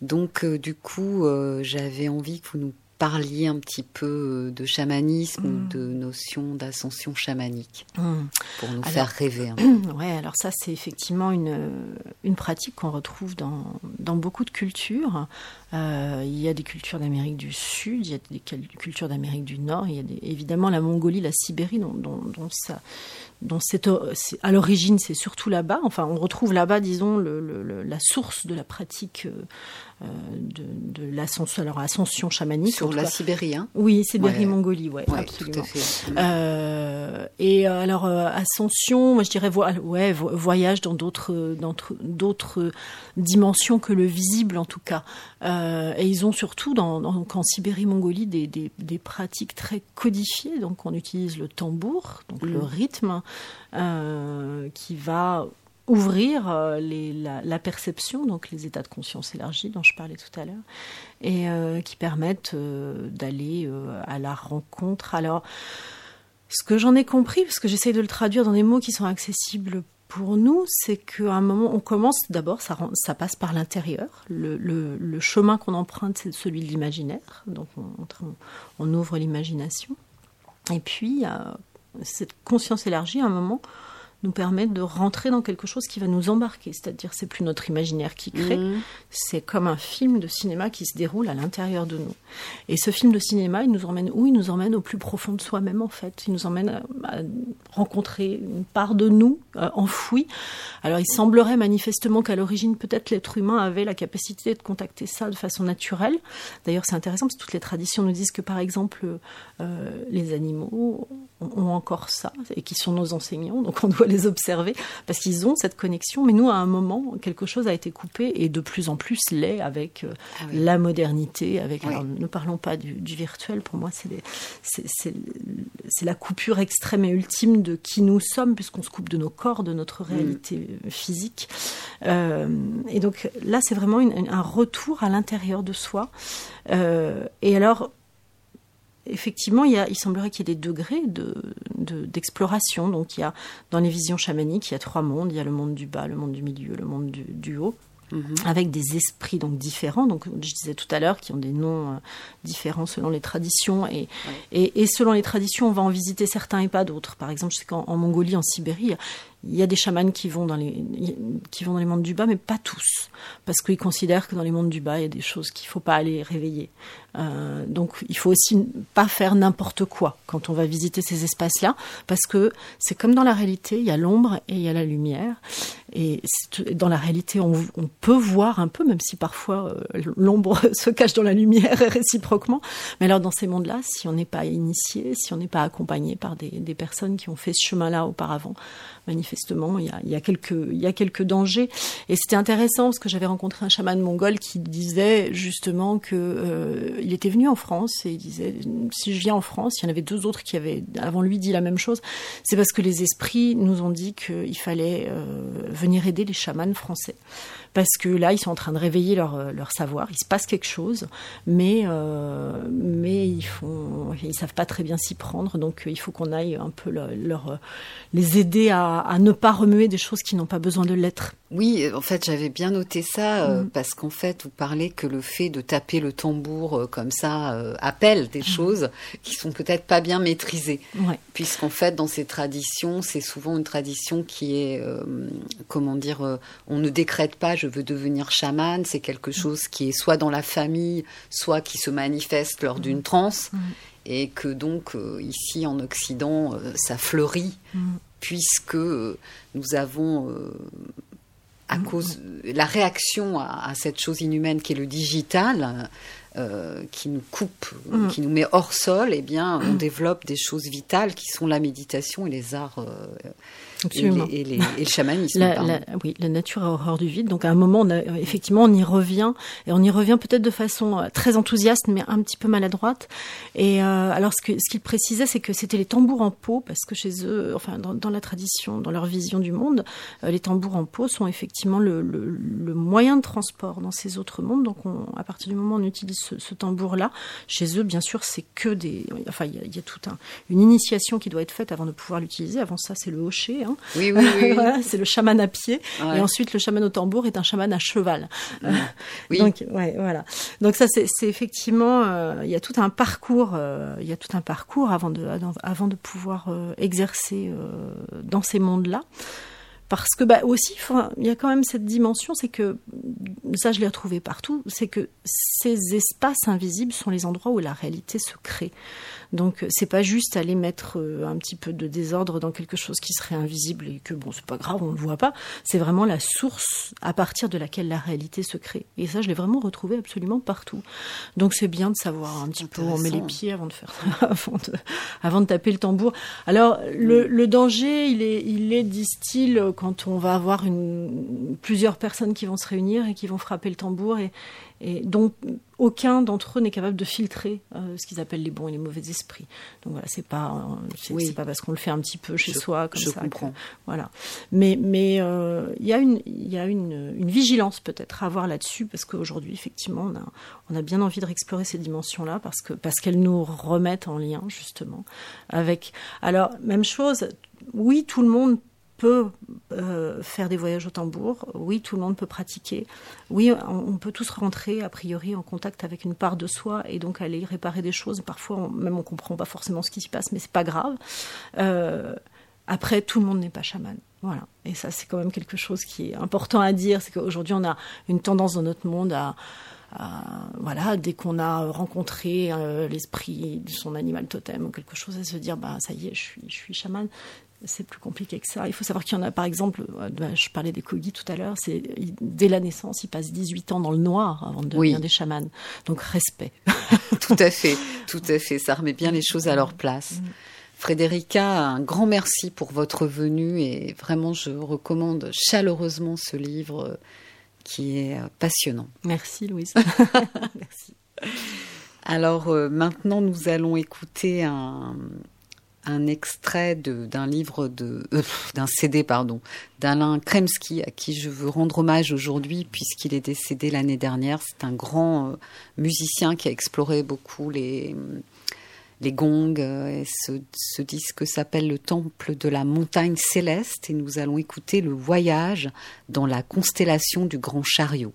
[SPEAKER 1] donc, euh, du coup, euh, j'avais envie que vous nous parliez un petit peu euh, de chamanisme ou de notion d'ascension chamanique pour nous
[SPEAKER 5] Alors-
[SPEAKER 1] faire rêver. un peu.
[SPEAKER 5] Ouais, alors ça, c'est effectivement une, une pratique qu'on retrouve dans, dans beaucoup de cultures. Euh, il y a des cultures d'Amérique du Sud, il y a des cultures d'Amérique du Nord, il y a des- évidemment la Mongolie, la Sibérie, dont, dont, dont ça, dont c'est, à l'origine, c'est surtout là-bas. Enfin, on retrouve là-bas, disons, le, la source de la pratique euh, de, de l'ascension, alors ascension chamanique.
[SPEAKER 1] Sur la. Sibérie, hein
[SPEAKER 5] Oui, Sibérie,
[SPEAKER 1] Ouais.
[SPEAKER 5] Mongolie, ouais,
[SPEAKER 1] Ouais,
[SPEAKER 5] absolument.
[SPEAKER 1] tout à fait.
[SPEAKER 5] Euh, et euh, alors euh, ascension, moi je dirais vo- ouais vo- voyage dans d'autres d'autres d'autres dimensions que le visible en tout cas. Et ils ont surtout dans, dans- donc en Sibérie Mongolie des, des, des pratiques très codifiées. Donc on utilise le tambour, donc le
[SPEAKER 1] Mhm.
[SPEAKER 5] rythme euh, qui va ouvrir euh, la, perception, donc les états de conscience élargis dont je parlais tout à l'heure, et euh, qui permettent d'aller à la rencontre. Alors, ce que j'en ai compris, parce que j'essaye de le traduire dans des mots qui sont accessibles pour nous, c'est qu'à un moment, on commence d'abord, ça, passe par l'intérieur. Le, chemin qu'on emprunte, c'est celui de l'imaginaire. Donc, on, on- ouvre l'imagination. Et puis, cette conscience élargie, à un moment, nous permet de rentrer dans quelque chose qui va nous embarquer. C'est-à-dire, c'est plus notre imaginaire qui crée,
[SPEAKER 1] Mhm.
[SPEAKER 5] c'est comme un film de cinéma qui se déroule à l'intérieur de nous. Et ce film de cinéma, il nous emmène où? Il nous emmène au plus profond de soi-même, en fait. Il nous emmène à, à rencontrer une part de nous euh, enfouie. Alors, il semblerait manifestement qu'à l'origine, peut-être l'être humain avait la capacité de contacter ça de façon naturelle. D'ailleurs, c'est intéressant parce que toutes les traditions nous disent que, par exemple, euh, les animaux ont ont encore ça et qui sont nos enseignants, donc on doit les observer parce qu'ils ont cette connexion. Mais nous, à un moment, quelque chose a été coupé et de plus en plus l'est avec euh,
[SPEAKER 1] Ah oui.
[SPEAKER 5] la modernité. Avec,
[SPEAKER 1] Oui.
[SPEAKER 5] alors, ne parlons pas du, du virtuel. Pour moi, c'est la coupure extrême et ultime de qui nous sommes, puisqu'on se coupe de nos corps, de notre réalité physique. Euh, et donc là, c'est vraiment une- un retour à l'intérieur de soi. Euh, et alors, effectivement, il, y a, il semblerait qu'il y ait des degrés de, de- d'exploration. Donc, il y a dans les visions chamaniques, il y a trois mondes. Il y a le monde du bas, le monde du milieu, le monde du, du haut. avec des esprits donc différents. Donc, je disais tout à l'heure, qui ont des noms euh, différents selon les traditions. Et, et, et selon les traditions, on va en visiter certains et pas d'autres. Par exemple, je sais qu'en en Mongolie, en Sibérie, il y a des chamans qui vont dans les qui vont dans les mondes du bas, mais pas tous, parce qu'ils considèrent que dans les mondes du bas, il y a des choses qu'il faut pas aller réveiller. Euh, donc, il faut aussi pas faire n'importe quoi quand on va visiter ces espaces-là, parce que c'est comme dans la réalité, il y a l'ombre et il y a la lumière. Et dans la réalité, on, peut voir un peu, même si parfois euh, l'ombre se cache dans la lumière réciproquement. Mais alors, dans ces mondes-là, si on n'est pas initié, si on n'est pas accompagné par des personnes qui ont fait ce chemin-là auparavant, manifestement, il y a, quelques, dangers. Et c'était intéressant parce que j'avais rencontré un chaman mongol qui disait justement que euh, était venu en France et il disait si je viens en France, il y en avait deux autres qui avaient avant lui dit la même chose. C'est parce que les esprits nous ont dit qu'il fallait euh, venir aider les chamans français parce que là, ils sont en train de réveiller leur, euh, leur savoir. Il se passe quelque chose, mais euh, mais ils font, ils savent pas très bien s'y prendre. Donc, euh, il faut qu'on aille un peu leur, leur- les aider à, à ne pas remuer des choses qui n'ont pas besoin de l'être.
[SPEAKER 1] Oui, en fait, j'avais bien noté ça
[SPEAKER 5] Mm.
[SPEAKER 1] parce qu'en fait, vous parlez que le fait de taper le tambour comme ça appelle des choses qui sont peut-être pas bien maîtrisées.
[SPEAKER 5] Ouais.
[SPEAKER 1] Puisqu'en fait, dans ces traditions, c'est souvent une tradition qui est, euh, comment dire, on ne décrète pas je veux devenir chaman, c'est quelque chose qui est soit dans la famille, soit qui se manifeste lors d'une transe, et que donc euh, ici en Occident, euh, ça fleurit, puisque euh, nous avons... à cause la réaction à, à cette chose inhumaine qui est le digital, euh, qui nous coupe,
[SPEAKER 5] Mm.
[SPEAKER 1] qui nous met hors sol, eh bien, on développe des choses vitales qui sont la méditation et les arts euh, et,
[SPEAKER 5] Absolument.
[SPEAKER 1] les- et les- et le chamanisme.
[SPEAKER 5] La, oui, la nature a horreur du vide. Donc à un moment, on a, effectivement, on y revient et on y revient peut-être de façon euh, très enthousiaste, mais un petit peu maladroite. Et euh, alors, ce que ce qu'il précisait, c'est que c'était les tambours en peau, parce que chez eux, enfin dans, dans la tradition, dans leur vision du monde, euh, les tambours en peau sont effectivement le, le, le moyen de transport dans ces autres mondes. Donc, on, à partir du moment où on utilise ce, ce tambour-là, chez eux, bien sûr, c'est que des, enfin, il y a, y a toute un, une initiation qui doit être faite avant de pouvoir l'utiliser. Avant ça, c'est le hocher. Hein.
[SPEAKER 1] Oui, oui, oui.
[SPEAKER 5] Voilà, c'est le chaman à pied.
[SPEAKER 1] Ouais.
[SPEAKER 5] Et ensuite, le chaman au tambour est un chaman à cheval.
[SPEAKER 1] Oui.
[SPEAKER 5] Donc, ouais, voilà. Donc ça, c'est effectivement, euh, il y a tout un parcours, euh, il y a tout un parcours avant de, avant de pouvoir euh, exercer dans ces mondes-là. Parce que bah aussi, il y a quand même cette dimension, c'est que ça, je l'ai retrouvé partout, c'est que ces espaces invisibles sont les endroits où la réalité se crée. Donc, euh, c'est pas juste aller mettre euh, un petit peu de désordre dans quelque chose qui serait invisible et que bon, c'est pas grave, on le voit pas. C'est vraiment la source à partir de laquelle la réalité se crée. Et ça, je l'ai vraiment retrouvé absolument partout. Donc, c'est bien de savoir un petit peu où on met les pieds avant de faire, avant de, avant de taper le tambour. Alors, le, le danger, il est, il est, disent-ils, quand on va avoir une, plusieurs personnes qui vont se réunir et qui vont frapper le tambour et, et dont aucun d'entre eux n'est capable de filtrer euh, ce qu'ils appellent les bons et les mauvais esprits. Donc voilà, c'est pas, euh, c'est
[SPEAKER 1] Oui.
[SPEAKER 5] pas parce qu'on le fait un petit peu chez
[SPEAKER 1] Je-
[SPEAKER 5] soi comme
[SPEAKER 1] je
[SPEAKER 5] ça. que-
[SPEAKER 1] comprends.
[SPEAKER 5] voilà. Mais mais euh, il y a une il y a une, une vigilance peut-être à avoir là-dessus parce qu'aujourd'hui effectivement on a on a bien envie de réexplorer ces dimensions-là parce que parce qu'elles nous remettent en lien justement avec. Alors même chose. Oui, tout le monde peut euh, faire des voyages au tambour. Oui, tout le monde peut pratiquer. Oui, on, peut tous rentrer a priori en contact avec une part de soi et donc aller réparer des choses. Parfois, même on comprend pas forcément ce qui s'y passe, mais c'est pas grave. Euh, après, tout le monde n'est pas chaman. Voilà. Et ça, c'est quand même quelque chose qui est important à dire. C'est qu'aujourd'hui, on a une tendance dans notre monde à, voilà, dès qu'on a rencontré euh, l'esprit de son animal totem ou quelque chose, à se dire, bah, ça y est, je suis, je suis chaman. C'est plus compliqué que ça. Il faut savoir qu'il y en a, par exemple, euh, bah, je parlais des Kogi tout à l'heure, c'est dès la naissance, ils passent 18 ans dans le noir avant de devenir
[SPEAKER 1] Oui.
[SPEAKER 5] des chamans. Donc, respect.
[SPEAKER 1] Tout à fait, tout à fait. Ça remet bien les choses à leur place. Frédérica, un grand merci pour votre venue et vraiment je recommande chaleureusement ce livre euh, qui est euh, passionnant.
[SPEAKER 5] Merci, Louise. Merci.
[SPEAKER 1] Alors maintenant nous allons écouter un, un extrait d'un livre euh, d'un CD pardon d'Alain Kremski à qui je veux rendre hommage aujourd'hui puisqu'il est décédé l'année dernière. C'est un grand euh, musicien qui a exploré beaucoup les gongs. Et ce, ce disque s'appelle Le Temple de la Montagne Céleste et nous allons écouter le voyage dans la constellation du Grand Chariot.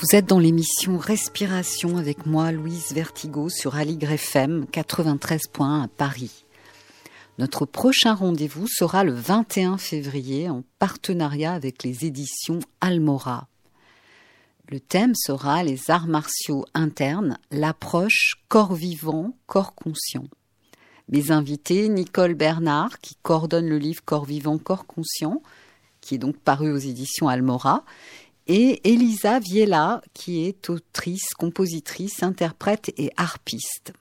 [SPEAKER 1] Vous êtes dans l'émission Respiration avec moi, Louise Vertigo, sur Aligre FM 93.1 à Paris. Notre prochain rendez-vous sera le 21 février en partenariat avec les éditions Almora. Le thème sera les arts martiaux internes, l'approche corps vivant, corps conscient. Mes invités, Nicole Bernard, qui coordonne le livre Corps vivant, corps conscient, qui est donc paru aux éditions Almora, et Elisa Viella, qui est autrice, compositrice, interprète et harpiste.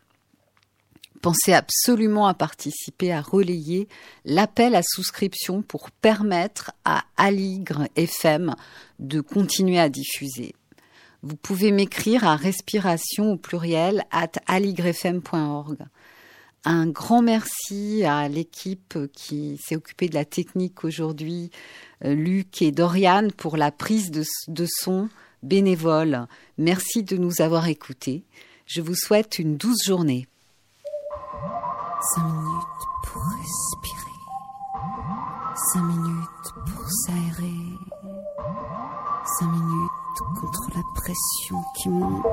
[SPEAKER 1] Pensez absolument à participer à relayer l'appel à souscription pour permettre à Aligre FM de continuer à diffuser. Vous pouvez m'écrire à respiration au pluriel at aligrefm.org. Un grand merci à l'équipe qui s'est occupée de la technique aujourd'hui, euh, Luc et Dorian, pour la prise de, son bénévole. Merci de nous avoir écoutés. Je vous souhaite une douce journée.
[SPEAKER 7] Cinq minutes pour respirer. Cinq minutes pour s'aérer. Cinq minutes contre la pression qui monte.